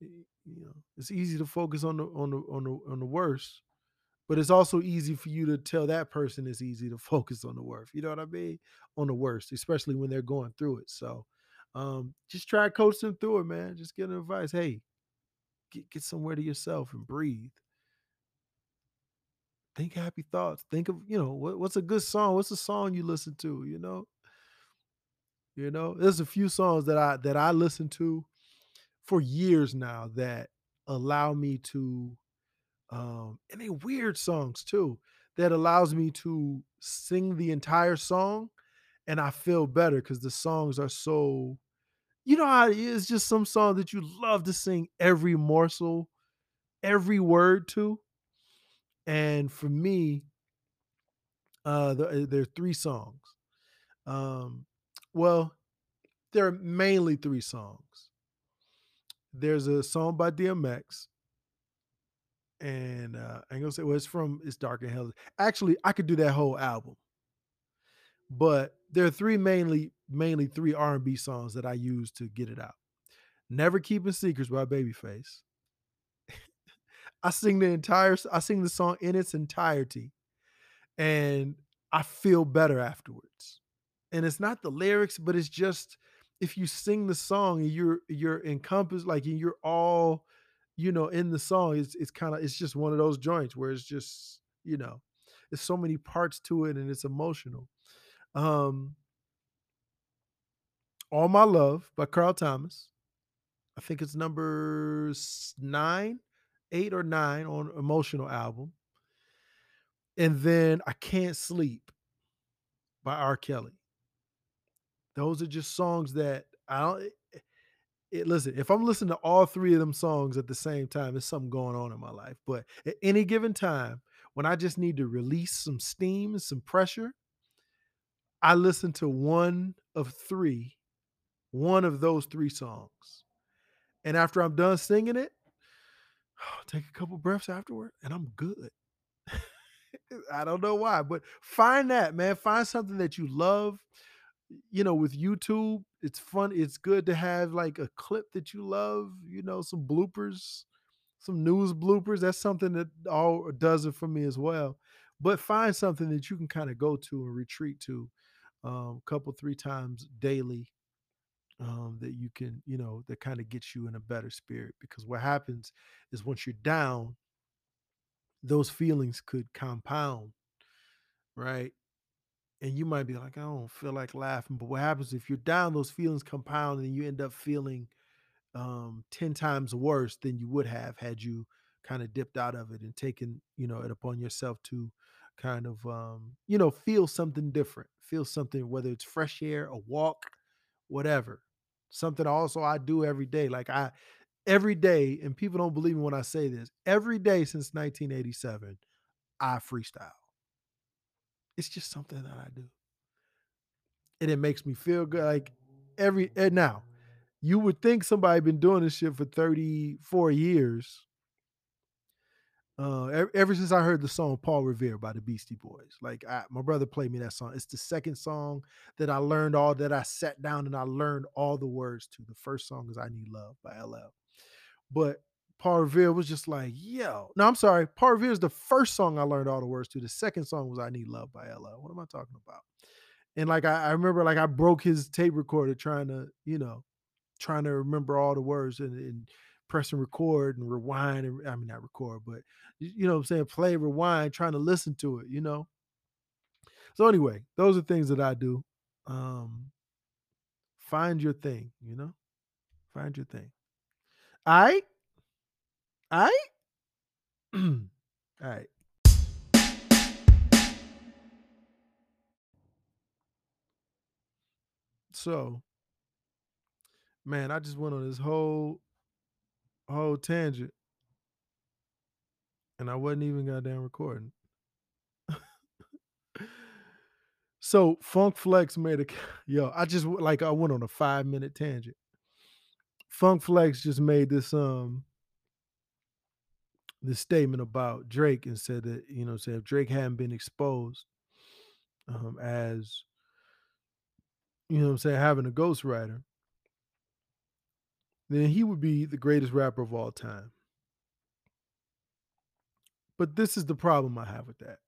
you know, it's easy to focus on the on the on the on the worst, but it's also easy for you to tell that person it's easy to focus on the worst, you know what I mean? On the worst, especially when they're going through it, so, um, just try to coach them through it, man. Just give them advice, "Hey, get get somewhere to yourself and breathe." Think happy thoughts. Think of, you know, what what's a good song? What's a song you listen to, you know? You know, there's a few songs that I that I listen to for years now that allow me to, um and they're weird songs too, that allows me to sing the entire song, and I feel better because the songs are so you know how it is, just some song that you love to sing every morsel, every word to? And for me uh, uh, there are 3 songs. Um, well, there are mainly 3 songs. There's a song by DMX and uh, I'm gonna say well, it's from it's dark and hell. Actually, I could do that whole album, but there are three mainly mainly three R and B songs that I use to get it out. Never Keeping Secrets by Babyface. I sing the entire I sing the song in its entirety and I feel better afterwards. And it's not the lyrics, but it's just if you sing the song and you're you're encompassed like you're all you know in the song it's it's kind of it's just one of those joints where it's just you know there's so many parts to it and it's emotional um all my love by carl thomas. I think it's number nine eight or nine on emotional album. And then i can't sleep by r. Kelly. Those are just songs that i don't it, listen if i'm listening to all three of them songs at the same time there's something going on in my life. But at any given time when i just need to release some steam and some pressure i listen to one of three one of those three songs and after i'm done singing it I'll take a couple breaths afterward and i'm good I don't know why, but find that, man. Find something that you love. You know, with YouTube, it's fun. It's good to have like a clip that you love, you know, some bloopers, some news bloopers. That's something that all does it for me as well. But find something that you can kind of go to and retreat to um, couple, three times daily um, that you can, you know, that kind of gets you in a better spirit. Because what happens is once you're down, those feelings could compound, right? and you might be like, I don't feel like laughing. But what happens if you're down, those feelings compound and you end up feeling um 10 times worse than you would have had you kind of dipped out of it and taken, you know, it upon yourself to kind of um, you know, feel something different. Feel something, whether it's fresh air, a walk, whatever. Something also I do every day. Like I every day, and people don't believe me when I say this, every day since 1987, I freestyle. It's just something that I do. and it makes me feel good. Like every and now, you would think somebody been doing this shit for 34 years. Uh, ev- ever since I heard the song Paul Revere by the Beastie Boys, like I, my brother played me that song. It's the second song that I learned all that I sat down and I learned all the words to. The first song is I Need Love by LL. But Paul Revere was just like, yo. No, I'm sorry. Paul Revere is the first song I learned all the words to. The second song was I Need Love by LL. What am I talking about? And like I, I remember like I broke his tape recorder trying to, you know, trying to remember all the words and, and press and record and rewind and I mean not record, but you know what I'm saying, play, rewind, trying to listen to it, you know. So anyway, those are things that I do. Um find your thing, you know? Find your thing. All right? all right. So man, I just went on this whole whole tangent and I wasn't even goddamn recording. So Funk Flex made a yo. I just like I went on a five minute tangent. Funk Flex just made this um this statement about Drake and said that you know said if Drake hadn't been exposed um as you know I'm saying having a ghostwriter, then he would be the greatest rapper of all time. But this is the problem I have with that.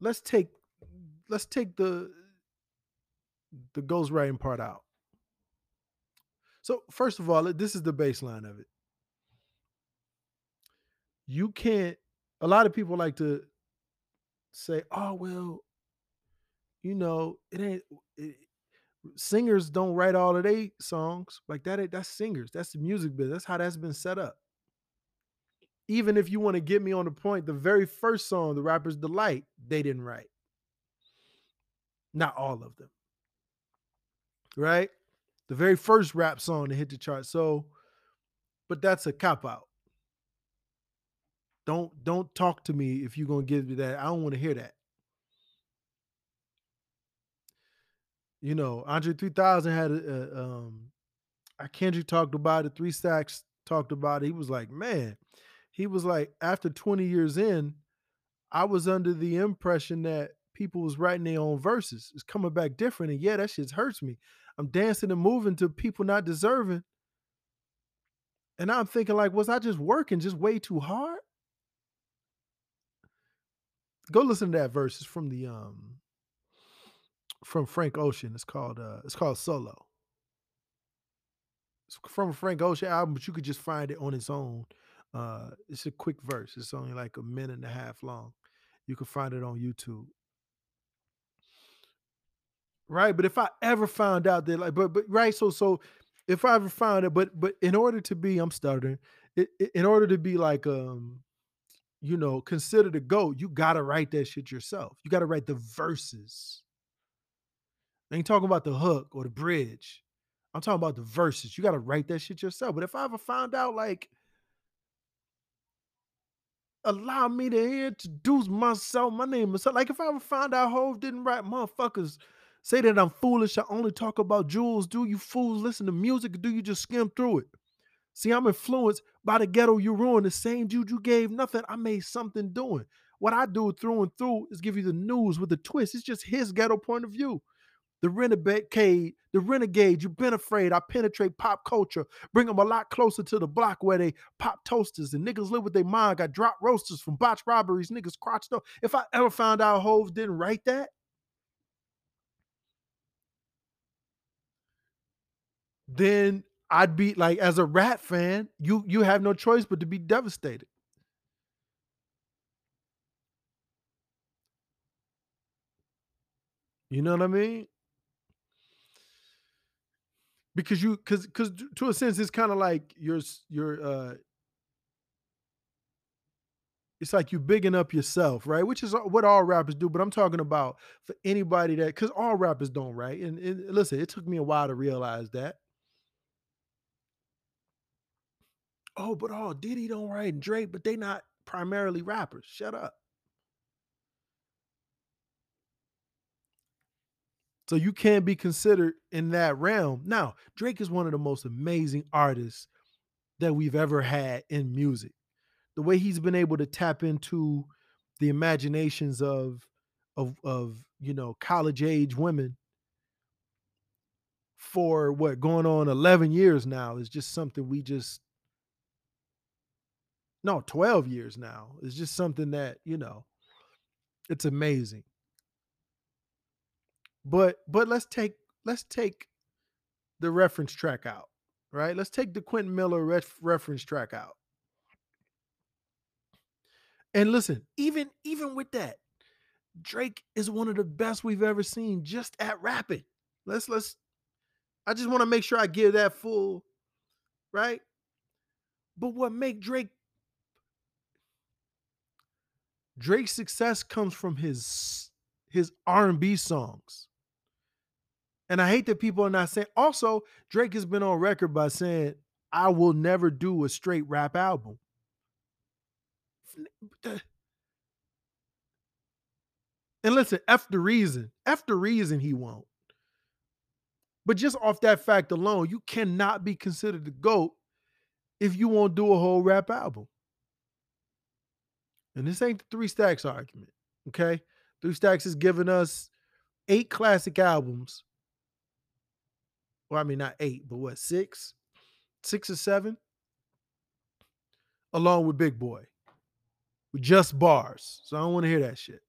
Let's take let's take the the ghostwriting part out. So first of all, this is the baseline of it. You can't. A lot of people like to say, "Oh well, you know, it ain't it, singers don't write all of their songs like that. That's singers. That's the music business. That's how that's been set up. Even if you want to get me on the point, the very first song, "The Rapper's Delight," they didn't write. Not all of them, right? The very first rap song to hit the chart. So, but that's a cop out. Don't don't talk to me if you're gonna give me that. I don't want to hear that. You know, Andre 3000 had a, a um, I Kendrick talked about it. Three Stacks talked about it. He was like, man, he was like, after 20 years in, I was under the impression that people was writing their own verses. It's coming back different. And yeah, that shit hurts me. I'm dancing and moving to people not deserving. And I'm thinking, like, was I just working just way too hard? Go listen to that verse. It's from the um from Frank Ocean. It's called uh it's called Solo. It's from a Frank Ocean album, but you could just find it on its own. Uh it's a quick verse. It's only like a minute and a half long. You can find it on YouTube. Right. But if I ever found out that like but but right, so so if I ever found it, but but in order to be, I'm stuttering, i- i- in order to be like um you know, consider a GOAT, you gotta write that shit yourself. You gotta write the verses. I ain't talking about the hook or the bridge. I'm talking about the verses. You gotta write that shit yourself. But if I ever found out, like, allow me to introduce myself, my name is like if I ever found out Hove didn't write motherfuckers say that I'm foolish, I only talk about jewels. Do you fools listen to music or do you just skim through it? See, I'm influenced by the ghetto you ruined. The same dude you gave nothing, I made something doing. What I do through and through is give you the news with a twist. It's just his ghetto point of view. The renegade, the renegade, you've been afraid. I penetrate pop culture, bring them a lot closer to the block where they pop toasters and niggas live with their mind. Got drop roasters from botch robberies, niggas crotched up. If I ever found out Hove didn't write that, then I'd be like, as a rat fan, you you have no choice but to be devastated. You know what I mean? Because you because because to a sense, it's kind of like you're you're uh it's like you bigging up yourself, right? Which is what all rappers do. But I'm talking about for anybody that because all rappers don't, right? And, and listen, it took me a while to realize that. Oh, but all oh, Diddy don't write and Drake, but they not primarily rappers. Shut up. So you can't be considered in that realm. Now, Drake is one of the most amazing artists that we've ever had in music. The way he's been able to tap into the imaginations of of of you know college age women for what going on 11 years now is just something we just no 12 years now it's just something that you know it's amazing but but let's take let's take the reference track out right? Let's take the quentin miller ref, reference track out. And listen even even with that drake is one of the best we've ever seen just at rapping. Let's let's i just want to make sure i give that full right? But what make drake Drake's success comes from his his R&B songs. And I hate that people are not saying also Drake has been on record by saying I will never do a straight rap album. And listen, F the reason. F the reason he won't. But just off that fact alone, you cannot be considered the GOAT if you won't do a whole rap album. And this ain't the three stacks argument. Okay. Three stacks is giving us eight classic albums. Well, I mean, not eight, but what, six? Six or seven? Along with Big Boi. With just bars. So I don't want to hear that shit.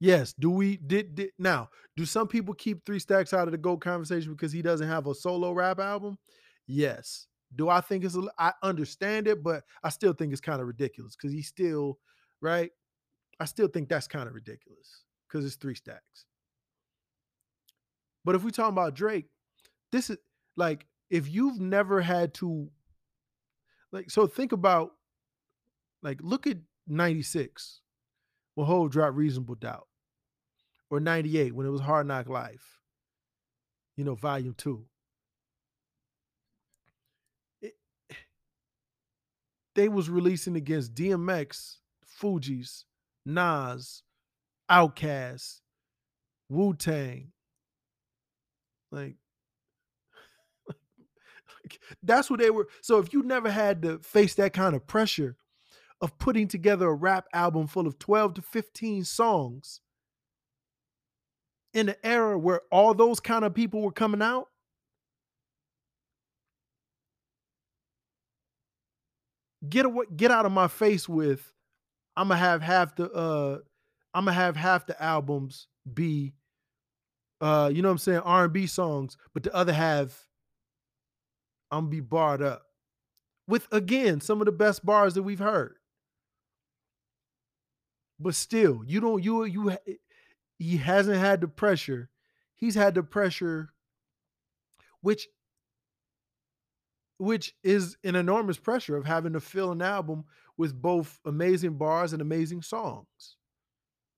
Yes, do we did, did now do some people keep three stacks out of the GOAT conversation because he doesn't have a solo rap album? Yes. Do I think it's a, I understand it, but I still think it's kind of ridiculous because he's still right. I still think that's kind of ridiculous because it's three stacks. But if we talking about Drake, this is like if you've never had to like so think about like look at 96 when Hove dropped Reasonable Doubt or 98 when it was Hard Knock Life, you know, volume two. It, they was releasing against DMX, Fugees, Nas, Outkast, Wu Tang. Like, That's what they were. So if you never had to face that kind of pressure of putting together a rap album full of 12 to 15 songs in an era where all those kind of people were coming out, get away, get out of my face with I'm gonna have half the uh I'm gonna have half the albums be uh you know what I'm saying R&B songs, but the other half I'm gonna be barred up with again some of the best bars that we've heard. But still, you don't you you eh, he hasn't had the pressure. He's had the pressure which which is an enormous pressure of having to fill an album with both amazing bars and amazing songs.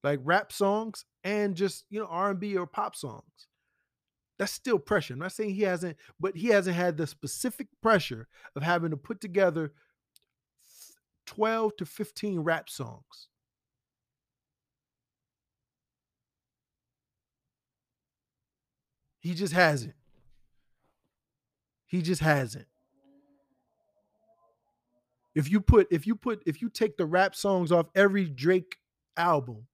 Like rap songs and just, you know, R&B or pop songs. That's still pressure. I'm not saying he hasn't, but he hasn't had the specific pressure of having to put together 12 to 15 rap songs. He just hasn't. He just hasn't. If you put if you put if you take the rap songs off every Drake album,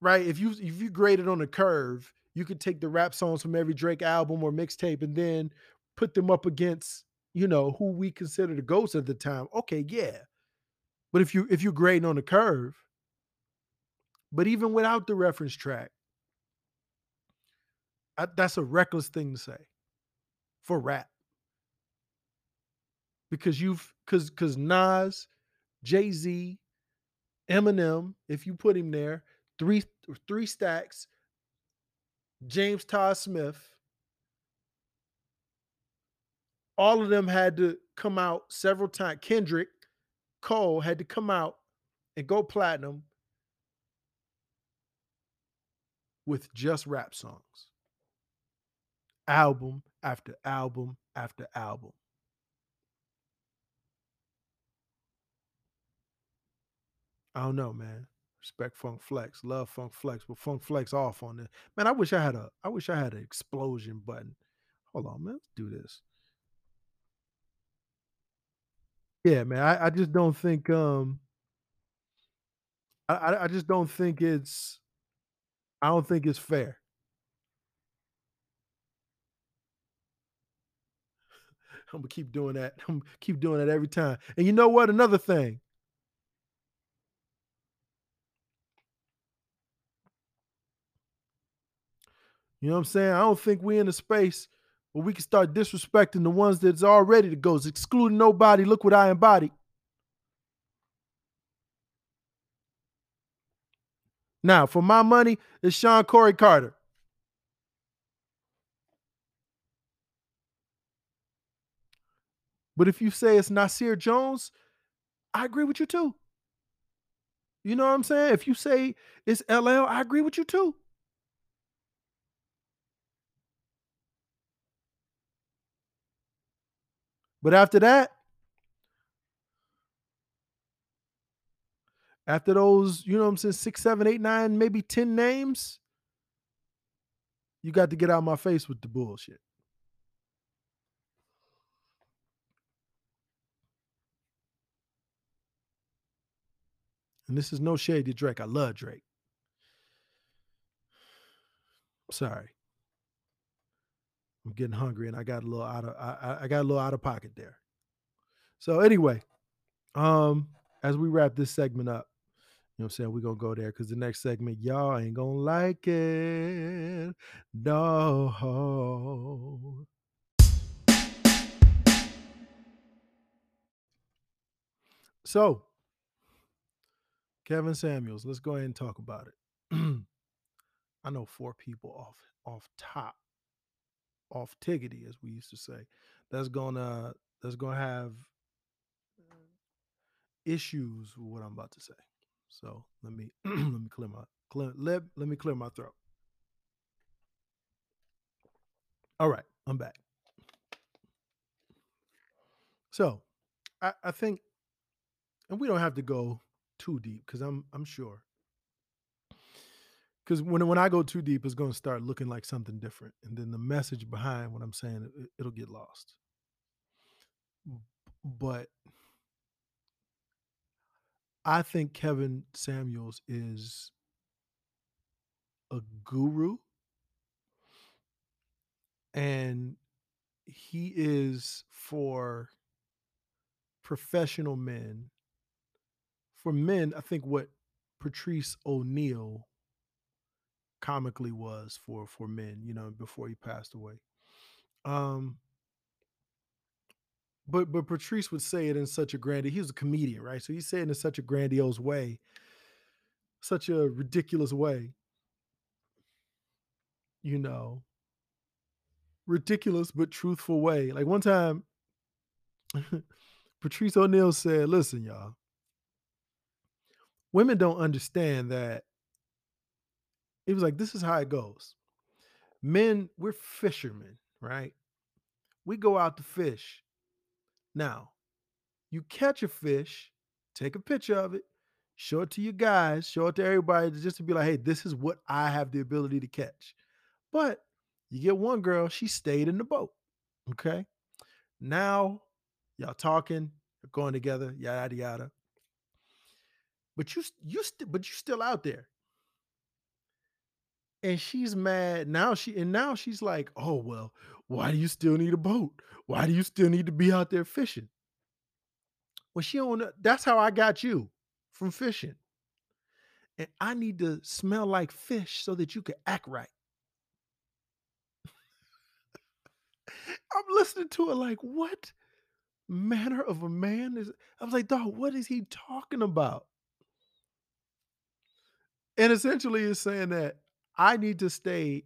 right? If you if you grade it on a curve, you could take the rap songs from every Drake album or mixtape and then put them up against, you know, who we consider the ghosts at the time. Okay, yeah. But if you if you're grading on a curve, but even without the reference track, I, that's a reckless thing to say for rap. Because you've because because Nas, Jay-Z, Eminem, if you put him there, three three stacks, James Todd Smith, all of them had to come out several times. Kendrick Cole had to come out and go platinum with just rap songs. Album after album after album. I don't know, man. Respect Funk Flex, love Funk Flex, but Funk Flex off on this. Man, I wish I had a I wish I had an explosion button. Hold on, man. Let's do this. Yeah, man. I, I just don't think um I, I I just don't think it's I don't think it's fair. I'm gonna keep doing that. I'm gonna keep doing that every time. And you know what? Another thing. You know what I'm saying? I don't think we're in a space where we can start disrespecting the ones that's already the ghosts, excluding nobody. Look what I embody. Now, for my money, it's Shawn Corey Carter. But if you say it's Nasir Jones, I agree with you too. You know what I'm saying? If you say it's LL, I agree with you too. But after that, after those, you know what I'm saying, six, seven, eight, nine, maybe 10 names, you got to get out of my face with the bullshit. And this is no shade to Drake. I love Drake. Sorry. I'm getting hungry and I got a little out of I, I got a little out of pocket there. So anyway, um, as we wrap this segment up, you know what I'm saying? We're gonna go there because the next segment, y'all ain't gonna like it. No. So, Kevin Samuels, let's go ahead and talk about it. I know four people off off top, off tiggity, as we used to say, that's gonna that's gonna have mm. issues with what I'm about to say. So let me let me clear my clear, let, let me clear my throat. All right, I'm back. So I, I think and we don't have to go too deep because I'm I'm sure. Because when when I go too deep, it's going to start looking like something different, and then the message behind what I'm saying it, it'll get lost. But I think Kevin Samuels is a guru and he is for professional men. For men, I think what Patrice O'Neal comically was for for men, you know, before he passed away. Um but but Patrice would say it in such a grand he was a comedian, right? So he said it in such a grandiose way, such a ridiculous way, you know, ridiculous but truthful way. Like one time, Patrice O'Neal said, Listen, y'all, women don't understand that. He was like, This is how it goes. Men, we're fishermen, right? We go out to fish. Now, you catch a fish, take a picture of it, show it to your guys, show it to everybody just to be like, hey, this is what I have the ability to catch. But you get one girl, she stayed in the boat. Okay. Now y'all talking, going together, yada yada. But you you st- but you still out there. And she's mad. Now she and now she's like, oh well, why do you still need a boat? Why do you still need to be out there fishing? Well, she don't. That's how I got you from fishing. And I need to smell like fish so that you can act right. I'm listening to it like, what manner of a man is I was like, dog, what is he talking about? And essentially it's saying that I need to stay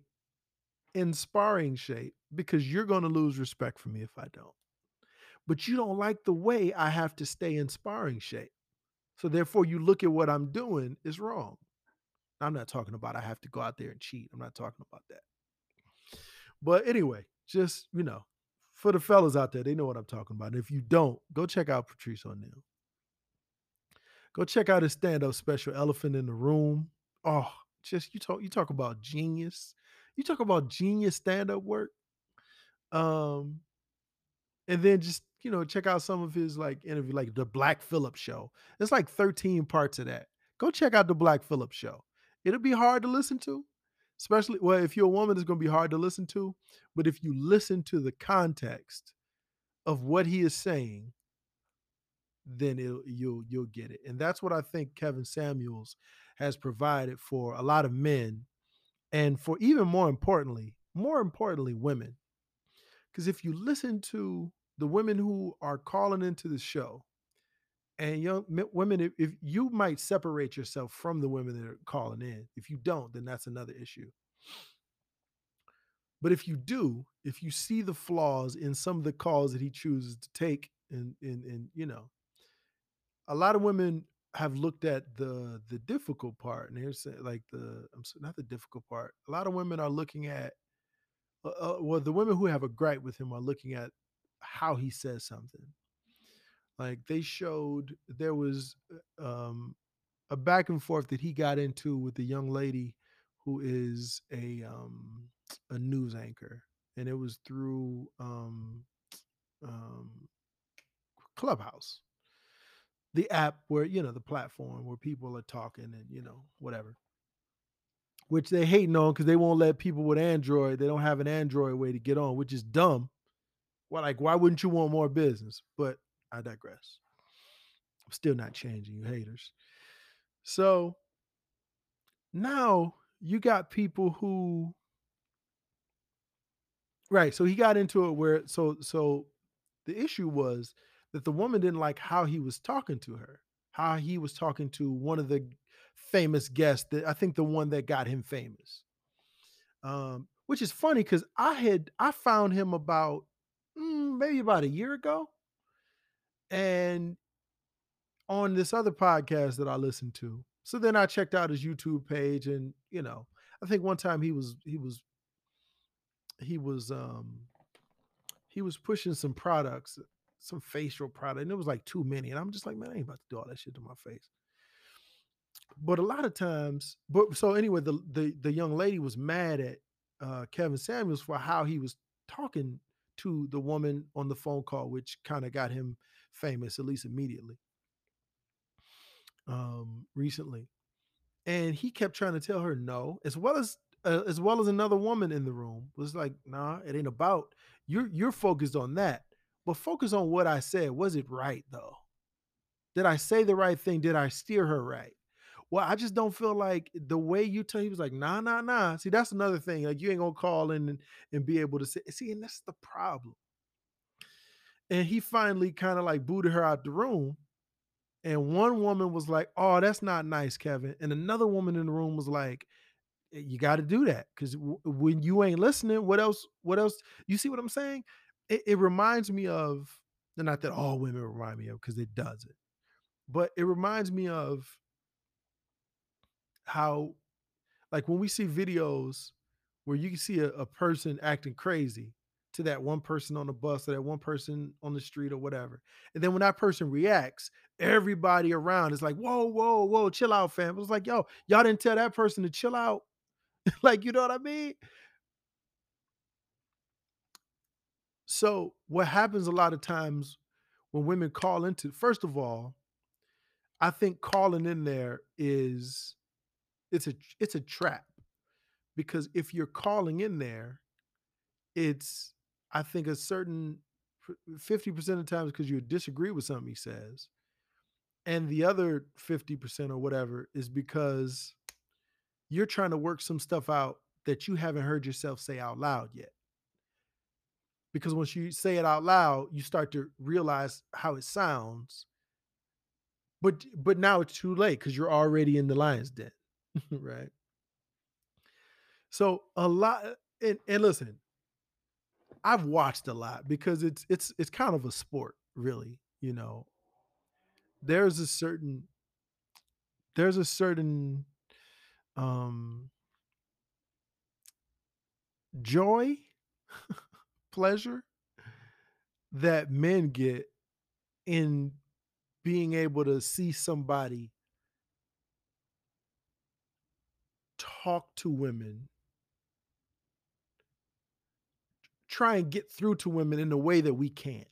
in sparring shape because you're going to lose respect for me if I don't. But you don't like the way I have to stay in sparring shape. So therefore you look at what I'm doing is wrong. I'm not talking about I have to go out there and cheat. I'm not talking about that. But anyway, just, you know, for the fellas out there, they know what I'm talking about. And if you don't, go check out Patrice O'Neal. Go check out his stand-up special, Elephant in the Room. Oh, just you talk you talk about genius. You talk about genius stand-up work. Um, and then just you know check out some of his like interview, like the Black Phillip show. It's like 13 parts of that. Go check out the Black Phillip show. It'll be hard to listen to, especially well if you're a woman, it's going to be hard to listen to. But if you listen to the context of what he is saying, then you'll you'll get it. And that's what I think Kevin Samuels has provided for a lot of men, and for even more importantly, more importantly, women. Because if you listen to the women who are calling into the show, and young women, if, if you might separate yourself from the women that are calling in, if you don't, then that's another issue. But if you do, if you see the flaws in some of the calls that he chooses to take, and and and you know, a lot of women have looked at the the difficult part, and here's like the I'm sorry, not the difficult part. A lot of women are looking at, uh, uh, well, the women who have a gripe with him are looking at how he says something. Like they showed there was uh, um, a back and forth that he got into with the young lady who is a um, a news anchor, and it was through um, um, Clubhouse, the app where you know the platform where people are talking and you know whatever. Which they hating on because they won't let people with Android. They don't have an Android way to get on, which is dumb. Why, like, why wouldn't you want more business? But I digress. I'm still not changing, you haters. So now you got people who right so he got into it where so so the issue was that the woman didn't like how he was talking to her how he was talking to one of the famous guests that i think the one that got him famous. Um which is funny because i had i found him about mm, maybe about a year ago and on this other podcast that i listened to so then i checked out his youtube page and you know i think one time he was he was he was um he was pushing some products, some facial product, and it was like too many. And I'm just like, man, I ain't about to do all that shit to my face. But a lot of times, but so anyway, the the the young lady was mad at uh, Kevin Samuels for how he was talking to the woman on the phone call, which kind of got him famous, at least immediately, um, recently. And he kept trying to tell her no, as well as uh, as well as another woman in the room was like, "Nah, it ain't about you're you're focused on that, but focus on what I said. Was it right though? Did I say the right thing? Did I steer her right?" Well, I just don't feel like the way you tell he was like, nah, nah, nah. See, that's another thing. Like you ain't gonna call in and, and be able to say, see, and that's the problem. And he finally kind of like booted her out the room. And one woman was like, Oh, that's not nice, Kevin. And another woman in the room was like, "Eh, You got to do that because w- when you ain't listening, what else? What else? You see what I'm saying? It, it reminds me of, not that all women remind me of because it doesn't, but it reminds me of how like when we see videos where you can see a, a person acting crazy to that one person on the bus or that one person on the street or whatever. And then when that person reacts, everybody around is like, whoa, whoa, whoa, chill out, fam. It's like, yo, y'all didn't tell that person to chill out. like, you know what I mean? So what happens a lot of times when women call into, first of all, I think calling in there is it's a it's a trap because if you're calling in there It's I think a certain 50% of the times because you disagree with something he says, and the other 50% or whatever is because you're trying to work some stuff out that you haven't heard yourself say out loud yet. Because once you say it out loud, you start to realize how it sounds, but but now it's too late because you're already in the lion's den, right? So a lot and, and listen, I've watched a lot because it's it's it's kind of a sport, really. You know, there's a certain there's a certain um joy, pleasure that men get in being able to see somebody talk to women, try and get through to women in a way that we can't.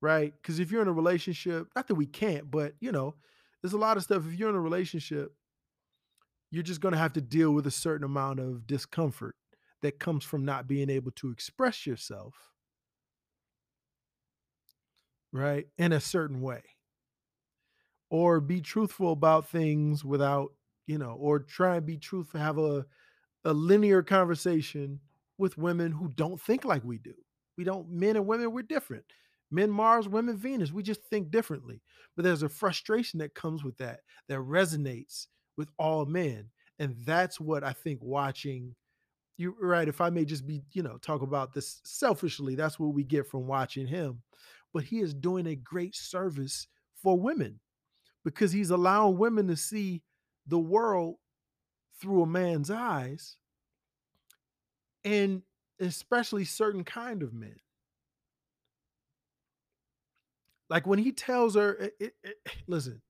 Right? Because if you're in a relationship, not that we can't, but you know, there's a lot of stuff. If you're in a relationship you're just going to have to deal with a certain amount of discomfort that comes from not being able to express yourself. Right? In a certain way. Or be truthful about things without you know or try and be truthful have a a linear conversation with women who don't think like we do. We don't men and women we're different. Men mars women venus we just think differently. But there's a frustration that comes with that that resonates with all men. And that's what i think watching you're right. If I may just be, you know, talk about this selfishly, that's what we get from watching him. But he is doing a great service for women because he's allowing women to see the world through a man's eyes and especially certain kind of men. Like when he tells her, it, it, it- listen,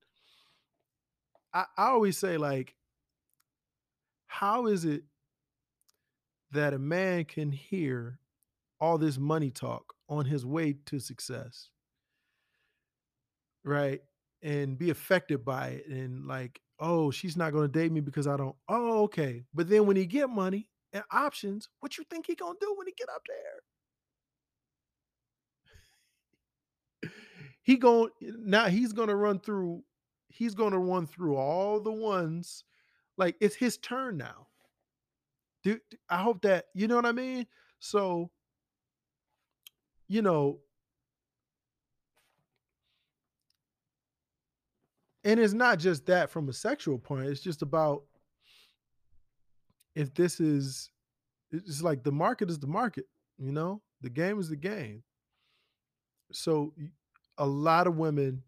I, I always say, like, how is it that a man can hear all this money talk on his way to success, right? And be affected by it and like, oh, she's not gonna date me because I don't. Oh, okay. But then when he get money and options, what you think he gonna do when he get up there? He going now he's gonna run through, he's gonna run through all the ones, like it's his turn now. Dude, I hope that you know what I mean? So, you know, and it's not just that from a sexual point, it's just about if this is it's like the market is the market, you know? The game is the game. So a lot of women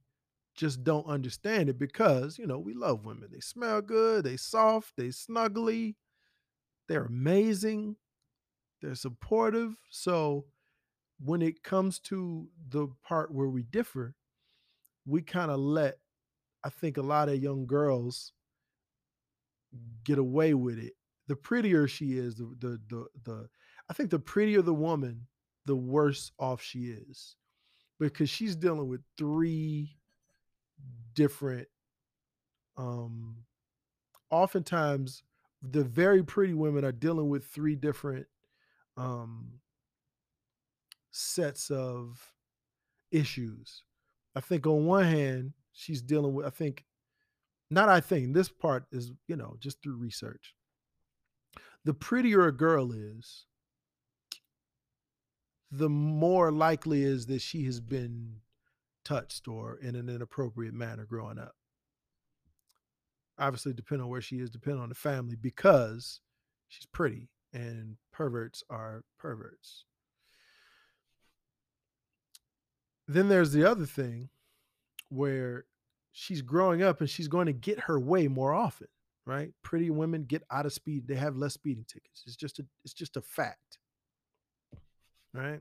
just don't understand it because, you know, we love women. They smell good, they soft, they snuggly, they're amazing, they're supportive. So when it comes to the part where we differ, we kind of let I think a lot of young girls get away with it. The prettier she is, the the the, the I think the prettier the woman, the worse off she is. Because she's dealing with three different um oftentimes the very pretty women are dealing with three different um sets of issues. I think on one hand, she's dealing with, I think, not I think, this part is, you know, just through research. The prettier a girl is, the more likely is that she has been touched or in an inappropriate manner growing up. Obviously, depending on where she is, depending on the family, because she's pretty and perverts are perverts. Then there's the other thing where she's growing up and she's going to get her way more often, right? Pretty women get out of speed, they have less speeding tickets. It's just a it's just a fact. Right?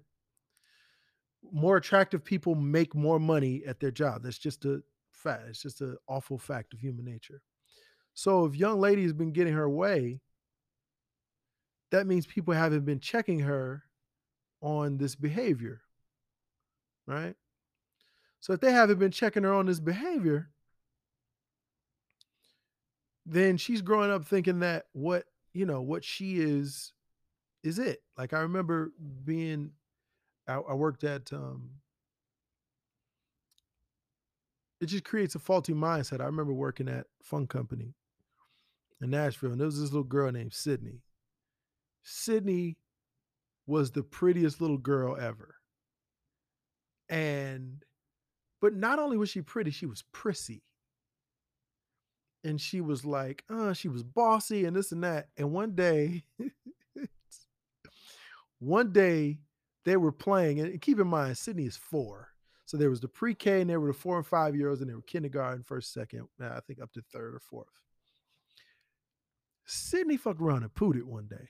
More attractive people make more money at their job. That's just a fact. It's just an awful fact of human nature. So if young lady has been getting her way, that means people haven't been checking her on this behavior right? So if they haven't been checking her on this behavior, then she's growing up thinking that what, you know, what she is is it. Like I remember being I, I worked at um it just creates a faulty mindset. I remember working at Fun Company in Nashville, and there was this little girl named Sydney. Sydney was the prettiest little girl ever. And but not only was she pretty, she was prissy. And she was like, uh, she was bossy and this and that. And one day, one day they were playing, and keep in mind, Sydney is four. So there was the pre-K and there were the four and five year olds, and they were kindergarten, first, second, I think up to third or fourth. Sydney fucked around and pooted one day.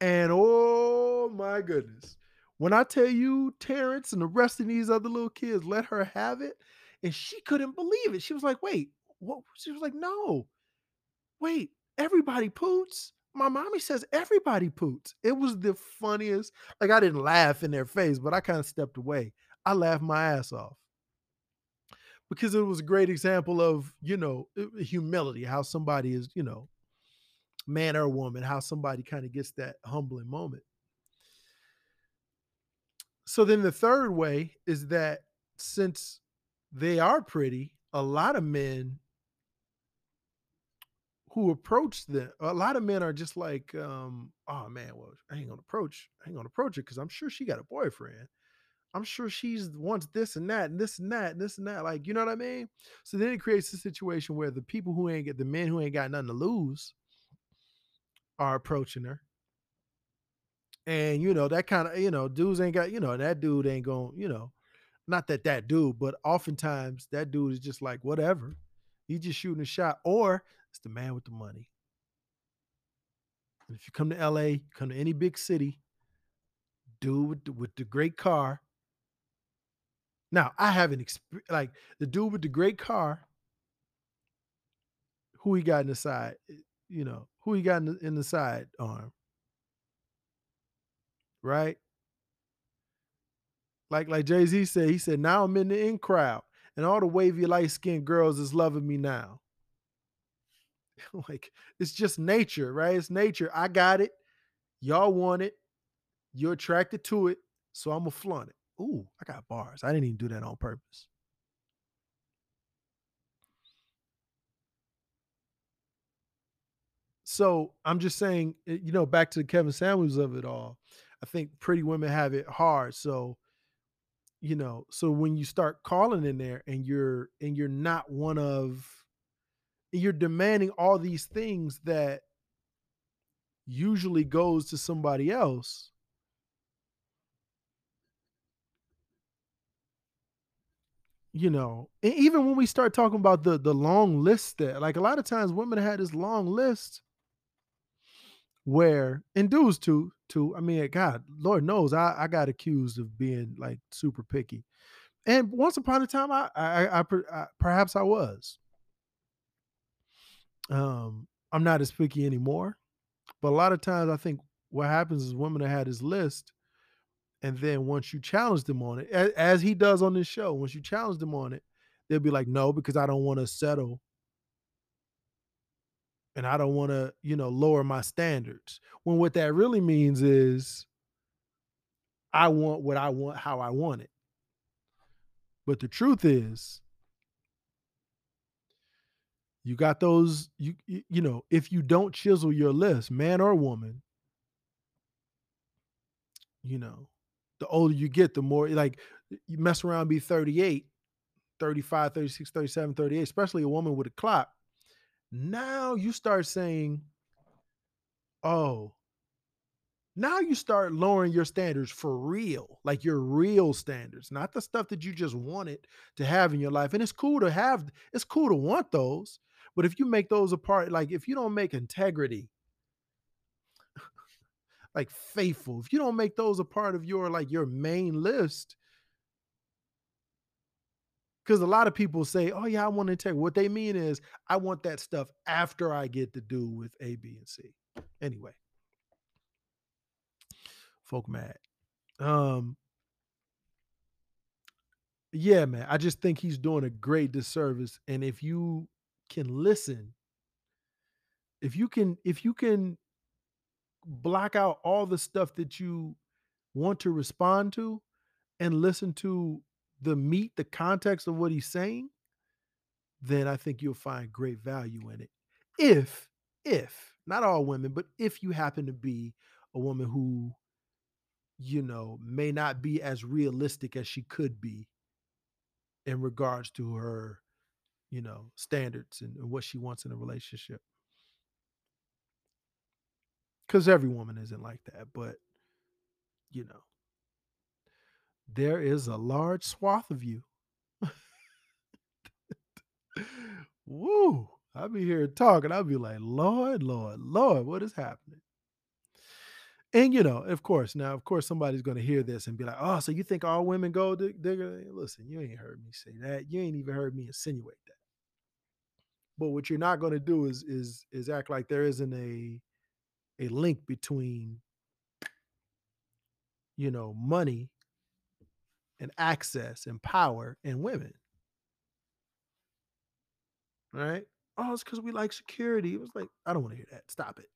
And oh my goodness. When I tell you Terrence and the rest of these other little kids let her have it, and she couldn't believe it. She was like, wait, what? She was like, no, wait, everybody poots. My mommy says everybody poots. It was the funniest. Like I didn't laugh in their face, but I kind of stepped away. I laughed my ass off because it was a great example of you know humility, how somebody is you know man or woman, how somebody kind of gets that humbling moment. So then the third way is that since they are pretty, a lot of men who approach them, a lot of men are just like, um, oh man, well, I ain't gonna approach, I ain't gonna approach her because I'm sure she got a boyfriend. I'm sure she's wants this and that and this and that and this and that. Like, you know what I mean? So then it creates a situation where the people who ain't get the men who ain't got nothing to lose are approaching her. And you know that kind of you know dudes ain't got you know that dude ain't going you know not that that dude, but oftentimes that dude is just like whatever. He's just shooting a shot, or it's the man with the money. And if you come to LA, come to any big city, dude with the, with the great car. Now I haven't exp- like the dude with the great car. Who he got in the side, eh, you know, who he got in the, in the side arm right? Like like Jay Z said, he said, "Now I'm in the in crowd, and all the wavy light skinned girls is loving me now." like it's just nature, right? It's nature. I got it. Y'all want it. You're attracted to it, so I'm gonna flaunt it. Ooh, I got bars. I didn't even do that on purpose. So I'm just saying, eh, you know, back to the Kevin Samuels of it all. I think pretty women have it hard. So, you know, so when you start calling in there and you're and you're not one of you're demanding all these things that usually goes to somebody else. You know, and even when we start talking about the the long list that like a lot of times women had this long list where and dudes too too i mean god lord knows i i got accused of being like super picky And once upon a time, I, I, I, I perhaps I was. Um, I'm not as picky anymore, but a lot of times I think what happens is women have had this list, and then once you challenge them on it, as, as he does on this show, once you challenge them on it, they'll be like, "No, because I don't want to settle and I don't want to, you know, lower my standards. When what that really means is I want what I want how I want it. But the truth is you got those you you know, if you don't chisel your list, man or woman, you know, the older you get, the more like you mess around be 38, 35, 36, 37, 38, especially a woman with a clock now you start saying, oh, now you start lowering your standards for real, like your real standards, not the stuff that you just wanted to have in your life. And it's cool to have, it's cool to want those. But if you make those a part, like if you don't make integrity, like faithful, if you don't make those a part of your like your main list, because a lot of people say, "Oh yeah, I want to take." What they mean is, I want that stuff after I get to do with A, B, and C. Anyway, folk mad. Um, yeah, man. I just think he's doing a great disservice, and if you can listen, if you can, if you can block out all the stuff that you want to respond to, and listen to the meat, the context of what he's saying, then I think you'll find great value in it. If, if, not all women, but if you happen to be a woman who, you know, may not be as realistic as she could be in regards to her, you know, standards and, what she wants in a relationship. Because every woman isn't like that, but, you know, there is a large swath of you. Woo! I'll be here talking. I'll be like, Lord, Lord, Lord, what is happening? And you know, of course, now of course somebody's going to hear this and be like, "Oh, so you think all women go digger?" Listen, you ain't heard me say that. You ain't even heard me insinuate that. But what you're not going to do is is is act like there isn't a a link between you know money and access and power and women. Right? Oh, it's because we like security. It was like, I don't want to hear that. Stop it.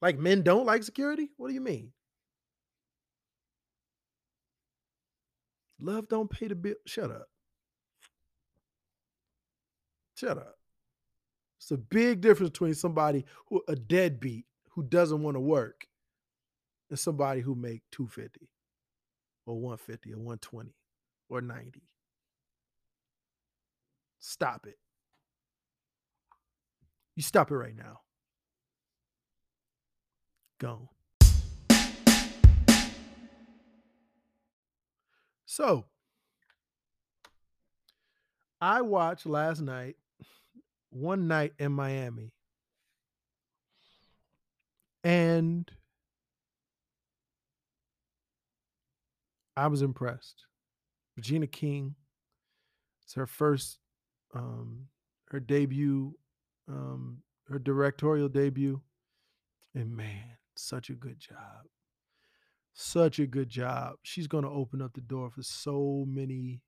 Like men don't like security? What do you mean? Love don't pay the bill. Shut up. Shut up. It's a big difference between somebody who a deadbeat who doesn't want to work and somebody who make 250 or 150 or 120 or 90. Stop it. You stop it right now. Go. So, I watched last night, one night in Miami. And I was impressed. Regina King. It's her first, um, her debut, um, her directorial debut. And man, such a good job. Such a good job. She's going to open up the door for so many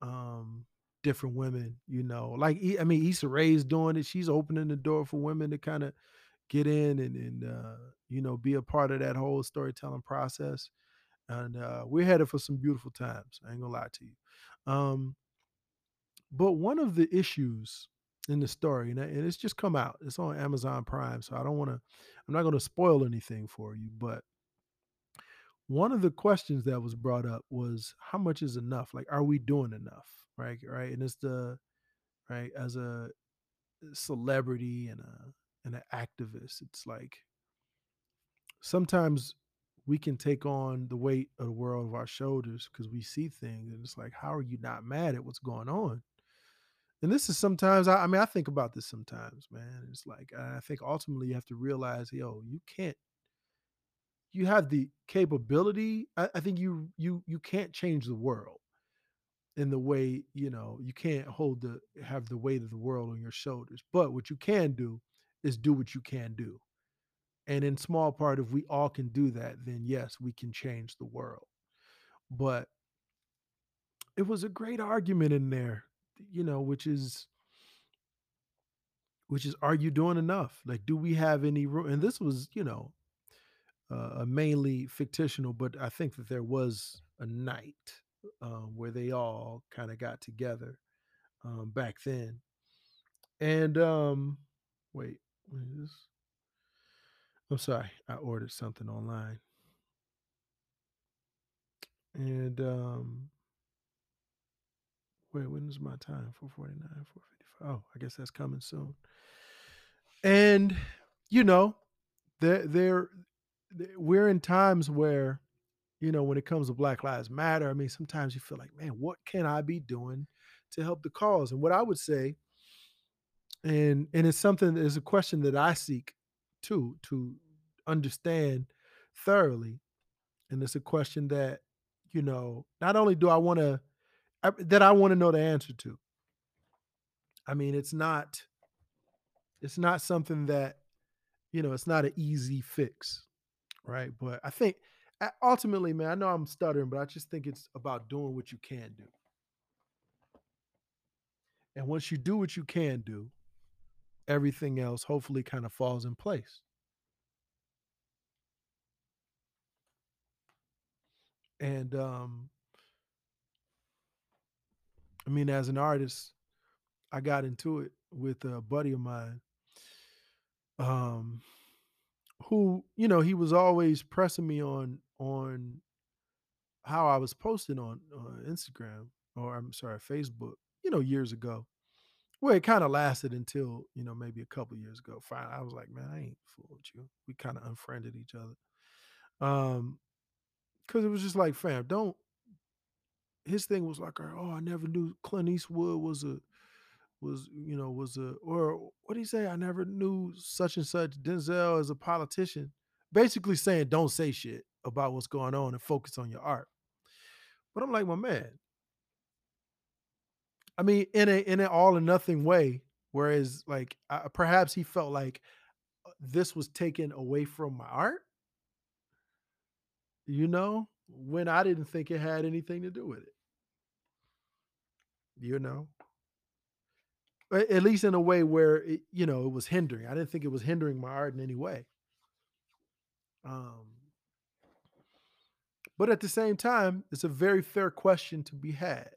um, different women, you know. Like I mean, Issa Rae's doing it. She's opening the door for women to kind of get in and and uh, you know be a part of that whole storytelling process and uh, we're headed for some beautiful times. I ain't gonna lie to you. Um, but one of the issues in the story, and, and it's just come out, it's on Amazon Prime, so I don't want to, I'm not going to spoil anything for you, but one of the questions that was brought up was how much is enough? Like, are we doing enough? Right, right, and it's the right as a celebrity and a and an activist, it's like sometimes we can take on the weight of the world of our shoulders because we see things and it's like how are you not mad at what's going on? And this is sometimes I, I, mean i think about this sometimes man it's like i think ultimately you have to realize yo you can't you have the capability I, I think you you you can't change the world in the way you know you can't hold the have the weight of the world on your shoulders but what you can do is do what you can do. And in small part if we all can do that then yes we can change the world. But it was a great argument in there you know which is which is are you doing enough? Like do we have any room and this was you know uh, mainly fictional but i think that there was a night um, where they all kind of got together um, back then. And um wait this? i'm sorry i ordered something online. And um wait when is my time? 449 455 oh i guess that's coming soon. And you know there there we're in times where you know when it comes to black lives matter i mean sometimes you feel like man what can i be doing to help the cause? And what i would say and and it's something that is a question that i seek too to understand thoroughly and it's a question that you know not only do i want to that i want to know the answer to. I mean it's not it's not something that you know it's not an easy fix right? But i think ultimately man i know i'm stuttering but i just think it's about doing what you can do. And once you do what you can do everything else hopefully kind of falls in place. And um i mean as an artist i got into it with a buddy of mine um who you know he was always pressing me on on how i was posting on uh, instagram or i'm sorry facebook you know years ago well it kind of lasted until you know maybe a couple years ago fine i was like man i ain't fooling with you. We kind of unfriended each other. Um because it was just like fam don't his thing was like oh i never knew clint eastwood was a was you know was a or what do you say? I never knew such and such denzel as a politician. Basically saying don't say shit about what's going on and focus on your art. But i'm like my man i mean in a in an all or nothing way whereas like perhaps he felt like uh, this was taken away from my art you know when i didn't think it had anything to do with it you know at least in a way where it, you know it was hindering. I didn't think it was hindering my art in any way. Um, but at the same time, it's a very fair question to be had.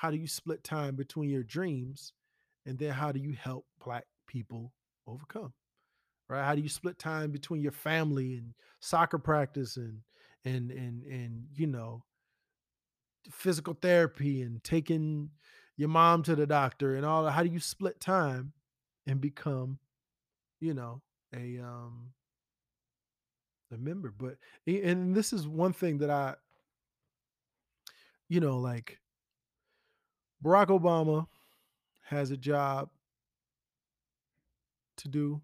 How do you split time between your dreams, and then how do you help Black people overcome? Right? How do you split time between your family and soccer practice and and and and you know physical therapy and taking your mom to the doctor and all that? How do you split time and become you know a um a member but and this is one thing that i you know like barack obama has a job to do.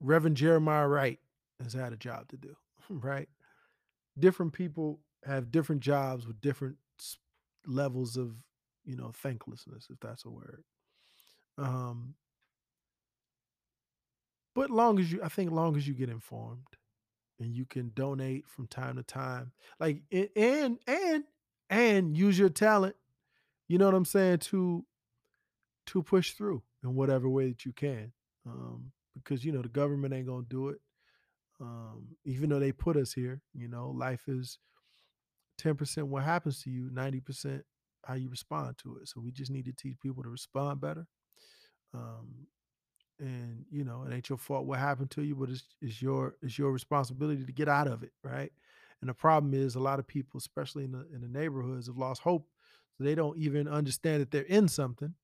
Reverend jeremiah wright has had a job to do right? Different people have different jobs with different levels of you know thanklessness if that's a word. Um but long as you i think long as you get informed and you can donate from time to time like a- and and and use your talent you know what i'm saying? To to push through in whatever way that you can um because you know the government ain't gonna do it um even though they put us here you know life is 10% what happens to you 90% how you respond to it. So we just need to teach people to respond better um and you know it ain't your fault what happened to you but it's, it's your it's your responsibility to get out of it right? And the problem is a lot of people especially in the in the neighborhoods have lost hope so they don't even understand that they're in something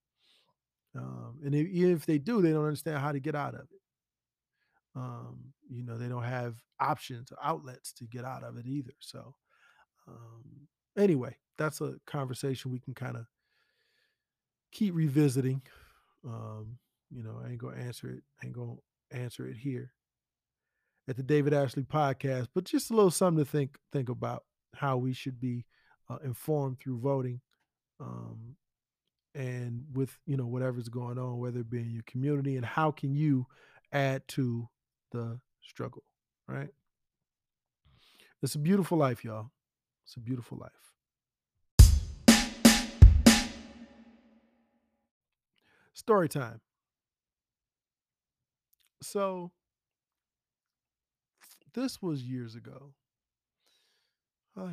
um, and if, even if they do they don't understand how to get out of it. Um, you know they don't have options or outlets to get out of it either so um, anyway that's a conversation we can kind of keep revisiting um, you know i ain't gonna answer it I ain't gonna answer it here at the David Ashley podcast, but just a little something to think think about how we should be uh, informed through voting, um, and with you know whatever's going on, whether it be in your community, and how can you add to the struggle, right? It's a beautiful life, y'all. It's a beautiful life. Story time. So this was years ago. Oh,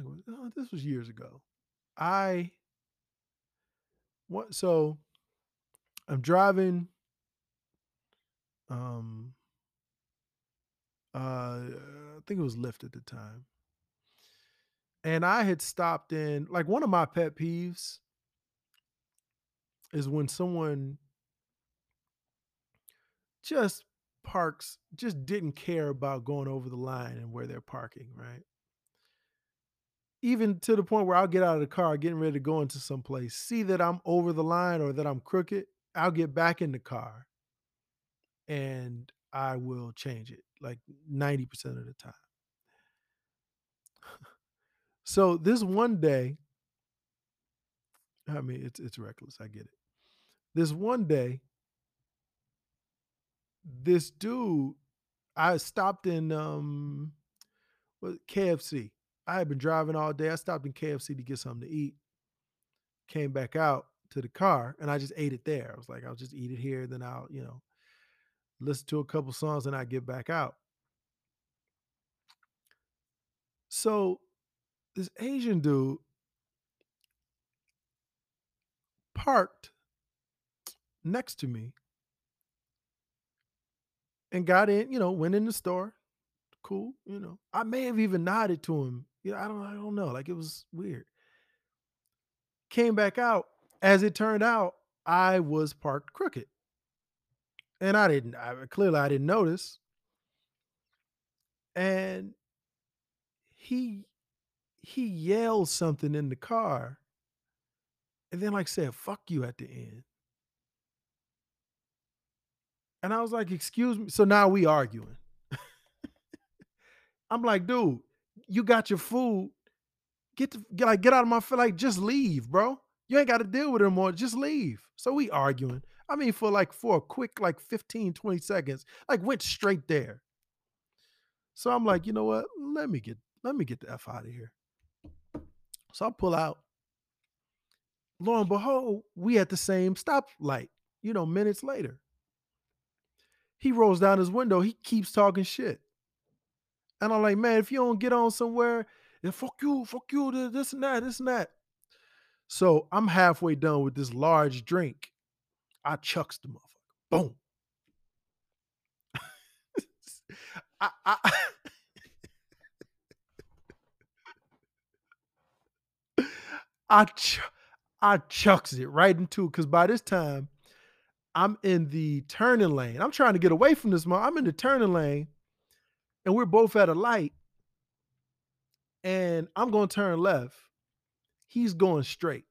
this was years ago. I what so I'm driving um uh I think it was Lyft at the time. And I had stopped in like one of my pet peeves is when someone just parks just didn't care about going over the line and where they're parking, right? Even to the point where I'll get out of the car, getting ready to go into some place, see that I'm over the line or that I'm crooked, I'll get back in the car and I will change it like 90% of the time. so this one day, I mean, it's it's reckless. I get it. This one day, this dude, I stopped in um KFC. I had been driving all day. I stopped in KFC to get something to eat. Came back out to the car and I just ate it there. I was like, I'll just eat it here, then I'll, you know, listen to a couple songs and I get back out. So this Asian dude parked next to me and got in, you know, went in the store. Cool, you know. I may have even nodded to him. You know, I don't I don't know. Like it was weird. Came back out. As it turned out, I was parked crooked. And I didn't I clearly I didn't notice. And he he yelled something in the car and then like said fuck you at the end. And I was like, excuse me. So now we arguing. I'm like, dude, you got your food. Get the get like get out of my face. Like, just leave, bro. You ain't got to deal with it anymore. Just leave. So we arguing. I mean, for like for a quick, like 15, 20 seconds, like went straight there. So I'm like, you know what? Let me get let me get the F out of here. So I pull out. Lo and behold, we at the same stoplight, you know, minutes later. He rolls down his window. He keeps talking shit. And I'm like, man, if you don't get on somewhere, then fuck you, fuck you, this and that, this and that. So I'm halfway done with this large drink. I chucks the motherfucker. Boom. I, I I ch- I chucks it right into because by this time I'm in the turning lane. I'm trying to get away from this mom. I'm in the turning lane, and we're both at a light. And I'm going to turn left. He's going straight.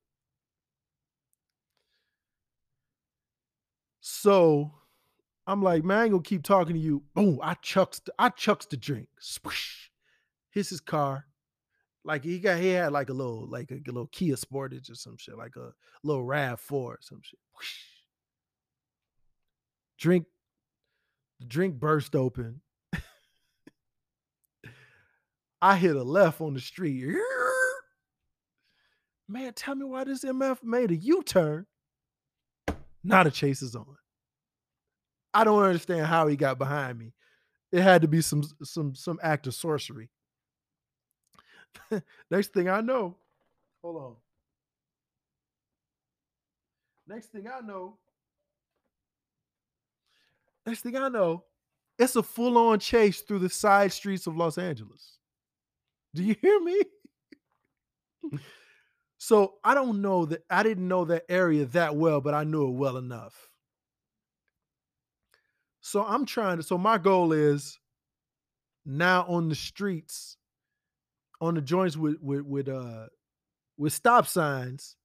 So I'm like, man, I ain't gonna keep talking to you. Boom, I chucks, the, I chucks the drink. Swoosh. Hits his car. Like he got, he had like a little, like a, a little Kia Sportage or some shit, like a little Rav Four or some shit. Whoosh. Drink, the drink burst open. I hit a left on the street. Man, tell me why this MF made a U-turn. Not a chase is on. I don't understand how he got behind me. It had to be some some some act of sorcery. Next thing I know, hold on. Next thing I know, next thing I know, it's a full-on chase through the side streets of Los Angeles. Do you hear me? so I don't know that I didn't know that area that well, but I knew it well enough. So I'm trying to, so my goal is now on the streets, on the joints with with with uh with stop signs,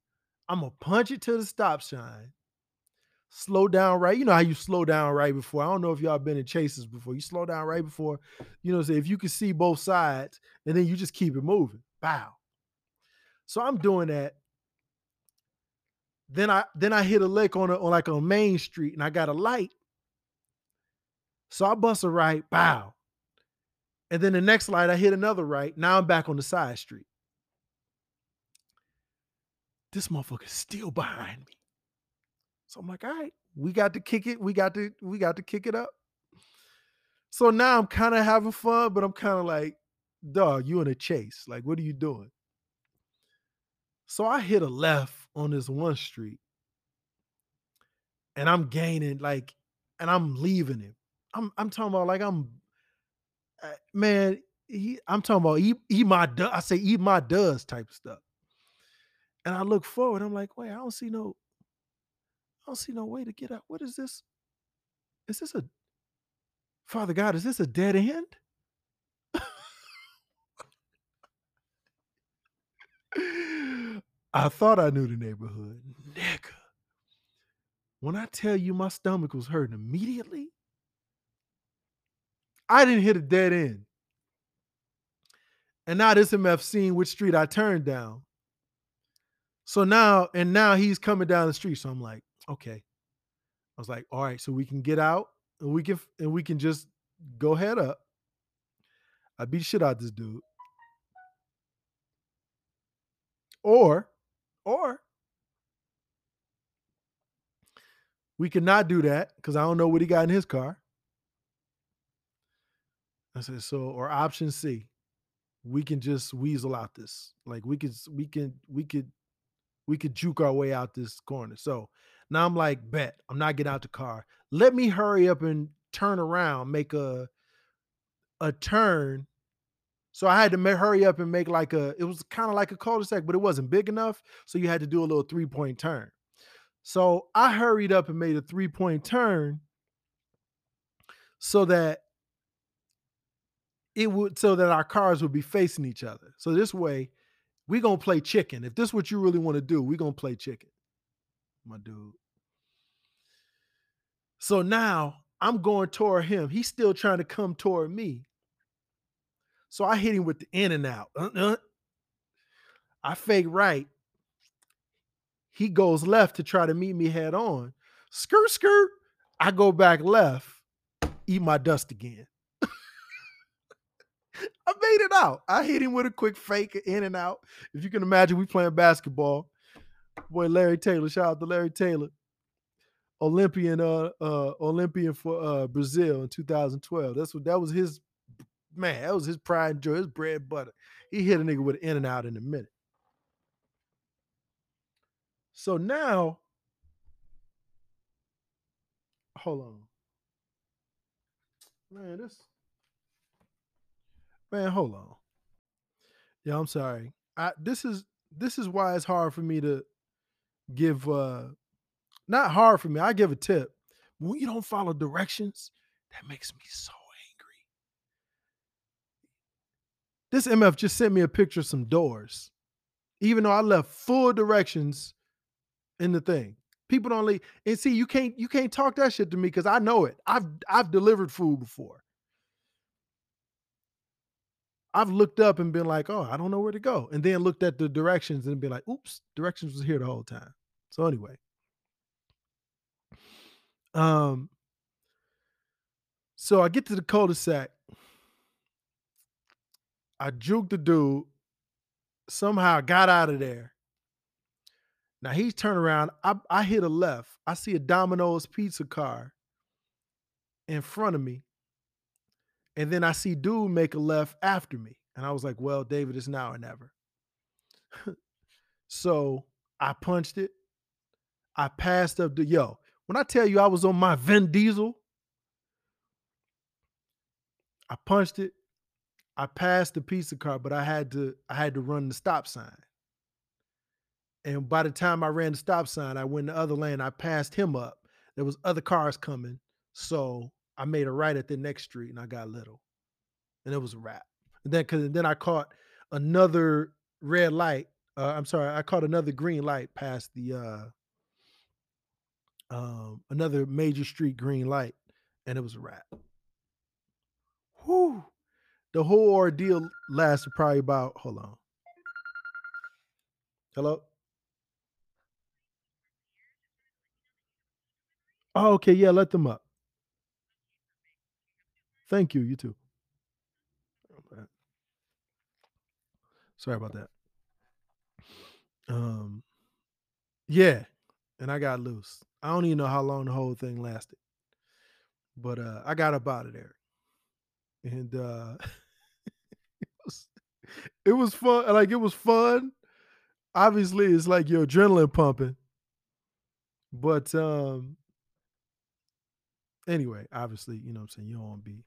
I'm gonna punch it to the stop sign, slow down right. You know how you slow down right before. I don't know if y'all been in chases before. You slow down right before, you know, say if you can see both sides, and then you just keep it moving. Bow. So I'm doing that. Then I then I hit a lick on a, on like on Main Street and I got a light. So I bust a right, bow. And then the next light, I hit another right. Now I'm back on the side street. This motherfucker's still behind me. So I'm like, all right, we got to kick it. We got to, we got to kick it up. So now I'm kind of having fun, but I'm kind of like, dog, you in a chase. Like, what are you doing? So I hit a left on this one street and I'm gaining like, and I'm leaving him. I'm I'm talking about like I'm uh, man, he, I'm talking about eat, eat my I say eat my does type of stuff. And I look forward, I'm like, wait, I don't see no, I don't see no way to get out. What is this? Is this a Father God, is this a dead end? I thought I knew the neighborhood. Nigga. When I tell you my stomach was hurting immediately, I didn't hit a dead end. And now this MF seen which street I turned down. So now, and now he's coming down the street. So I'm like, okay. I was like, all right, so we can get out and we can and we can just go head up. I beat shit out this dude. Or, or we cannot do that because I don't know what he got in his car. I said, so, or option C, we can just weasel out this. Like we could, we can, we could, we could juke our way out this corner. So now I'm like, bet I'm not getting out the car. Let me hurry up and turn around, make a a turn. So I had to make, hurry up and make like a. It was kind of like a cul-de-sac, but it wasn't big enough. So you had to do a little three point turn. So I hurried up and made a three point turn so that it would so that our cars would be facing each other. So this way, we're gonna play chicken. If this is what you really want to do, we're gonna play chicken, my dude. So now I'm going toward him. He's still trying to come toward me. So I hit him with the in and out. Uh-uh. I fake right. He goes left to try to meet me head on. Skirt, skirt. I go back left, eat my dust again. I made it out. I hit him with a quick fake in and out. If you can imagine, we playing basketball. Boy, Larry Taylor, shout out to Larry Taylor, Olympian, uh, uh, Olympian for uh Brazil in 2012. That's what that was his man. That was his pride and joy, his bread and butter. He hit a nigga with an in and out in a minute. So now, hold on, man. This Man, hold on. Yeah, I'm sorry. I this is this is why it's hard for me to give uh not hard for me. I give a tip. When you don't follow directions, that makes me so angry. This MF just sent me a picture of some doors. Even though I left full directions in the thing. People don't leave. And see, you can't you can't talk that shit to me because I know it. I've I've delivered food before. I've looked up and been like, oh, I don't know where to go. And then looked at the directions and been like, oops, directions was here the whole time. So anyway. Um, so I get to the cul-de-sac. I juked the dude, somehow got out of there. Now he's turned around. I, I hit a left. I see a Domino's pizza car in front of me. And then I see dude make a left after me. And I was like, well, David, it's now or never. so I punched it. I passed up the yo. When I tell you I was on my Vin Diesel, I punched it. I passed the pizza car, but I had to I had to run the stop sign. And by the time I ran the stop sign, I went the other lane. I passed him up. There was other cars coming, so I made a right at the next street and I got little. And it was a wrap. And then cause then I caught another red light. Uh, I'm sorry, I caught another green light past the uh um another major street green light, and it was a wrap. Whew. The whole ordeal lasted probably about hold on. Hello? Oh, okay, yeah, let them up. Thank you, you too. Sorry about that. Um, yeah, and I got loose. I don't even know how long the whole thing lasted, but uh, I got up out of there, and uh, it was it was fun. Like it was fun. Obviously, it's like your adrenaline pumping, but um, anyway, obviously, you know what I'm saying you don't want to be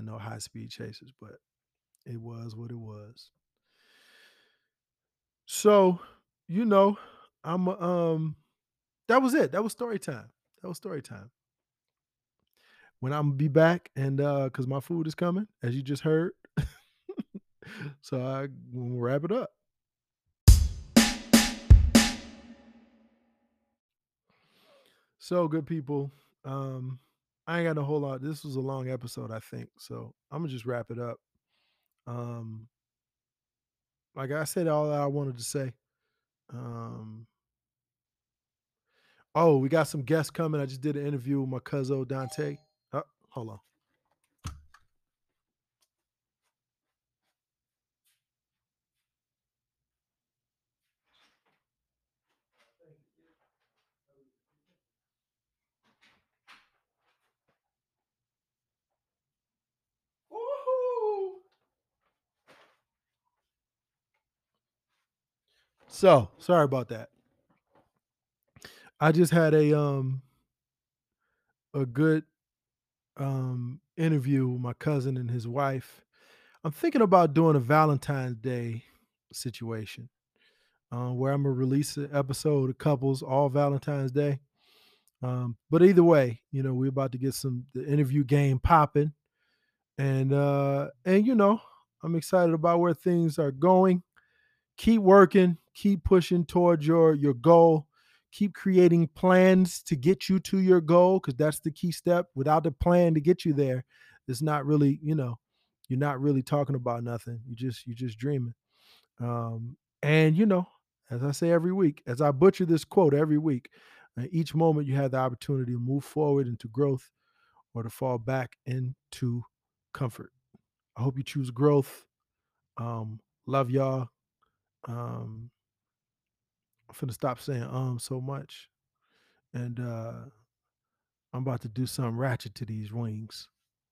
in no high speed chases, but it was what it was. So, you know, I'm um that was it. That was story time. That was story time. When I'm be back and uh because my food is coming, as you just heard. so I we'll wrap it up. So good people. Um I ain't got a whole lot. This was a long episode, I think. So I'm gonna just wrap it up. Um like I said all that I wanted to say. Um Oh, we got some guests coming. I just did an interview with my cousin Dante. Oh, hold on. So sorry about that. I just had a um a good um interview with my cousin and his wife. I'm thinking about doing a Valentine's Day situation uh, where I'm gonna release an episode of couples all Valentine's Day. Um, but either way, you know, we're about to get some the interview game popping, and uh, and you know, I'm excited about where things are going. Keep working, keep pushing towards your your goal. Keep creating plans to get you to your goal because that's the key step. Without the plan to get you there, it's not really, you know, you're not really talking about nothing. You just you're just dreaming. Um, and you know, as I say every week, as I butcher this quote every week, uh, each moment you have the opportunity to move forward into growth or to fall back into comfort. I hope you choose growth. Um, love y'all. Um, I'm finna stop saying um so much. And uh I'm about to do something ratchet to these wings.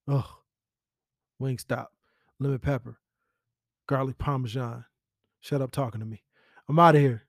Ugh. Wingstop. Lemon pepper. Garlic parmesan. Shut up talking to me. I'm out of here.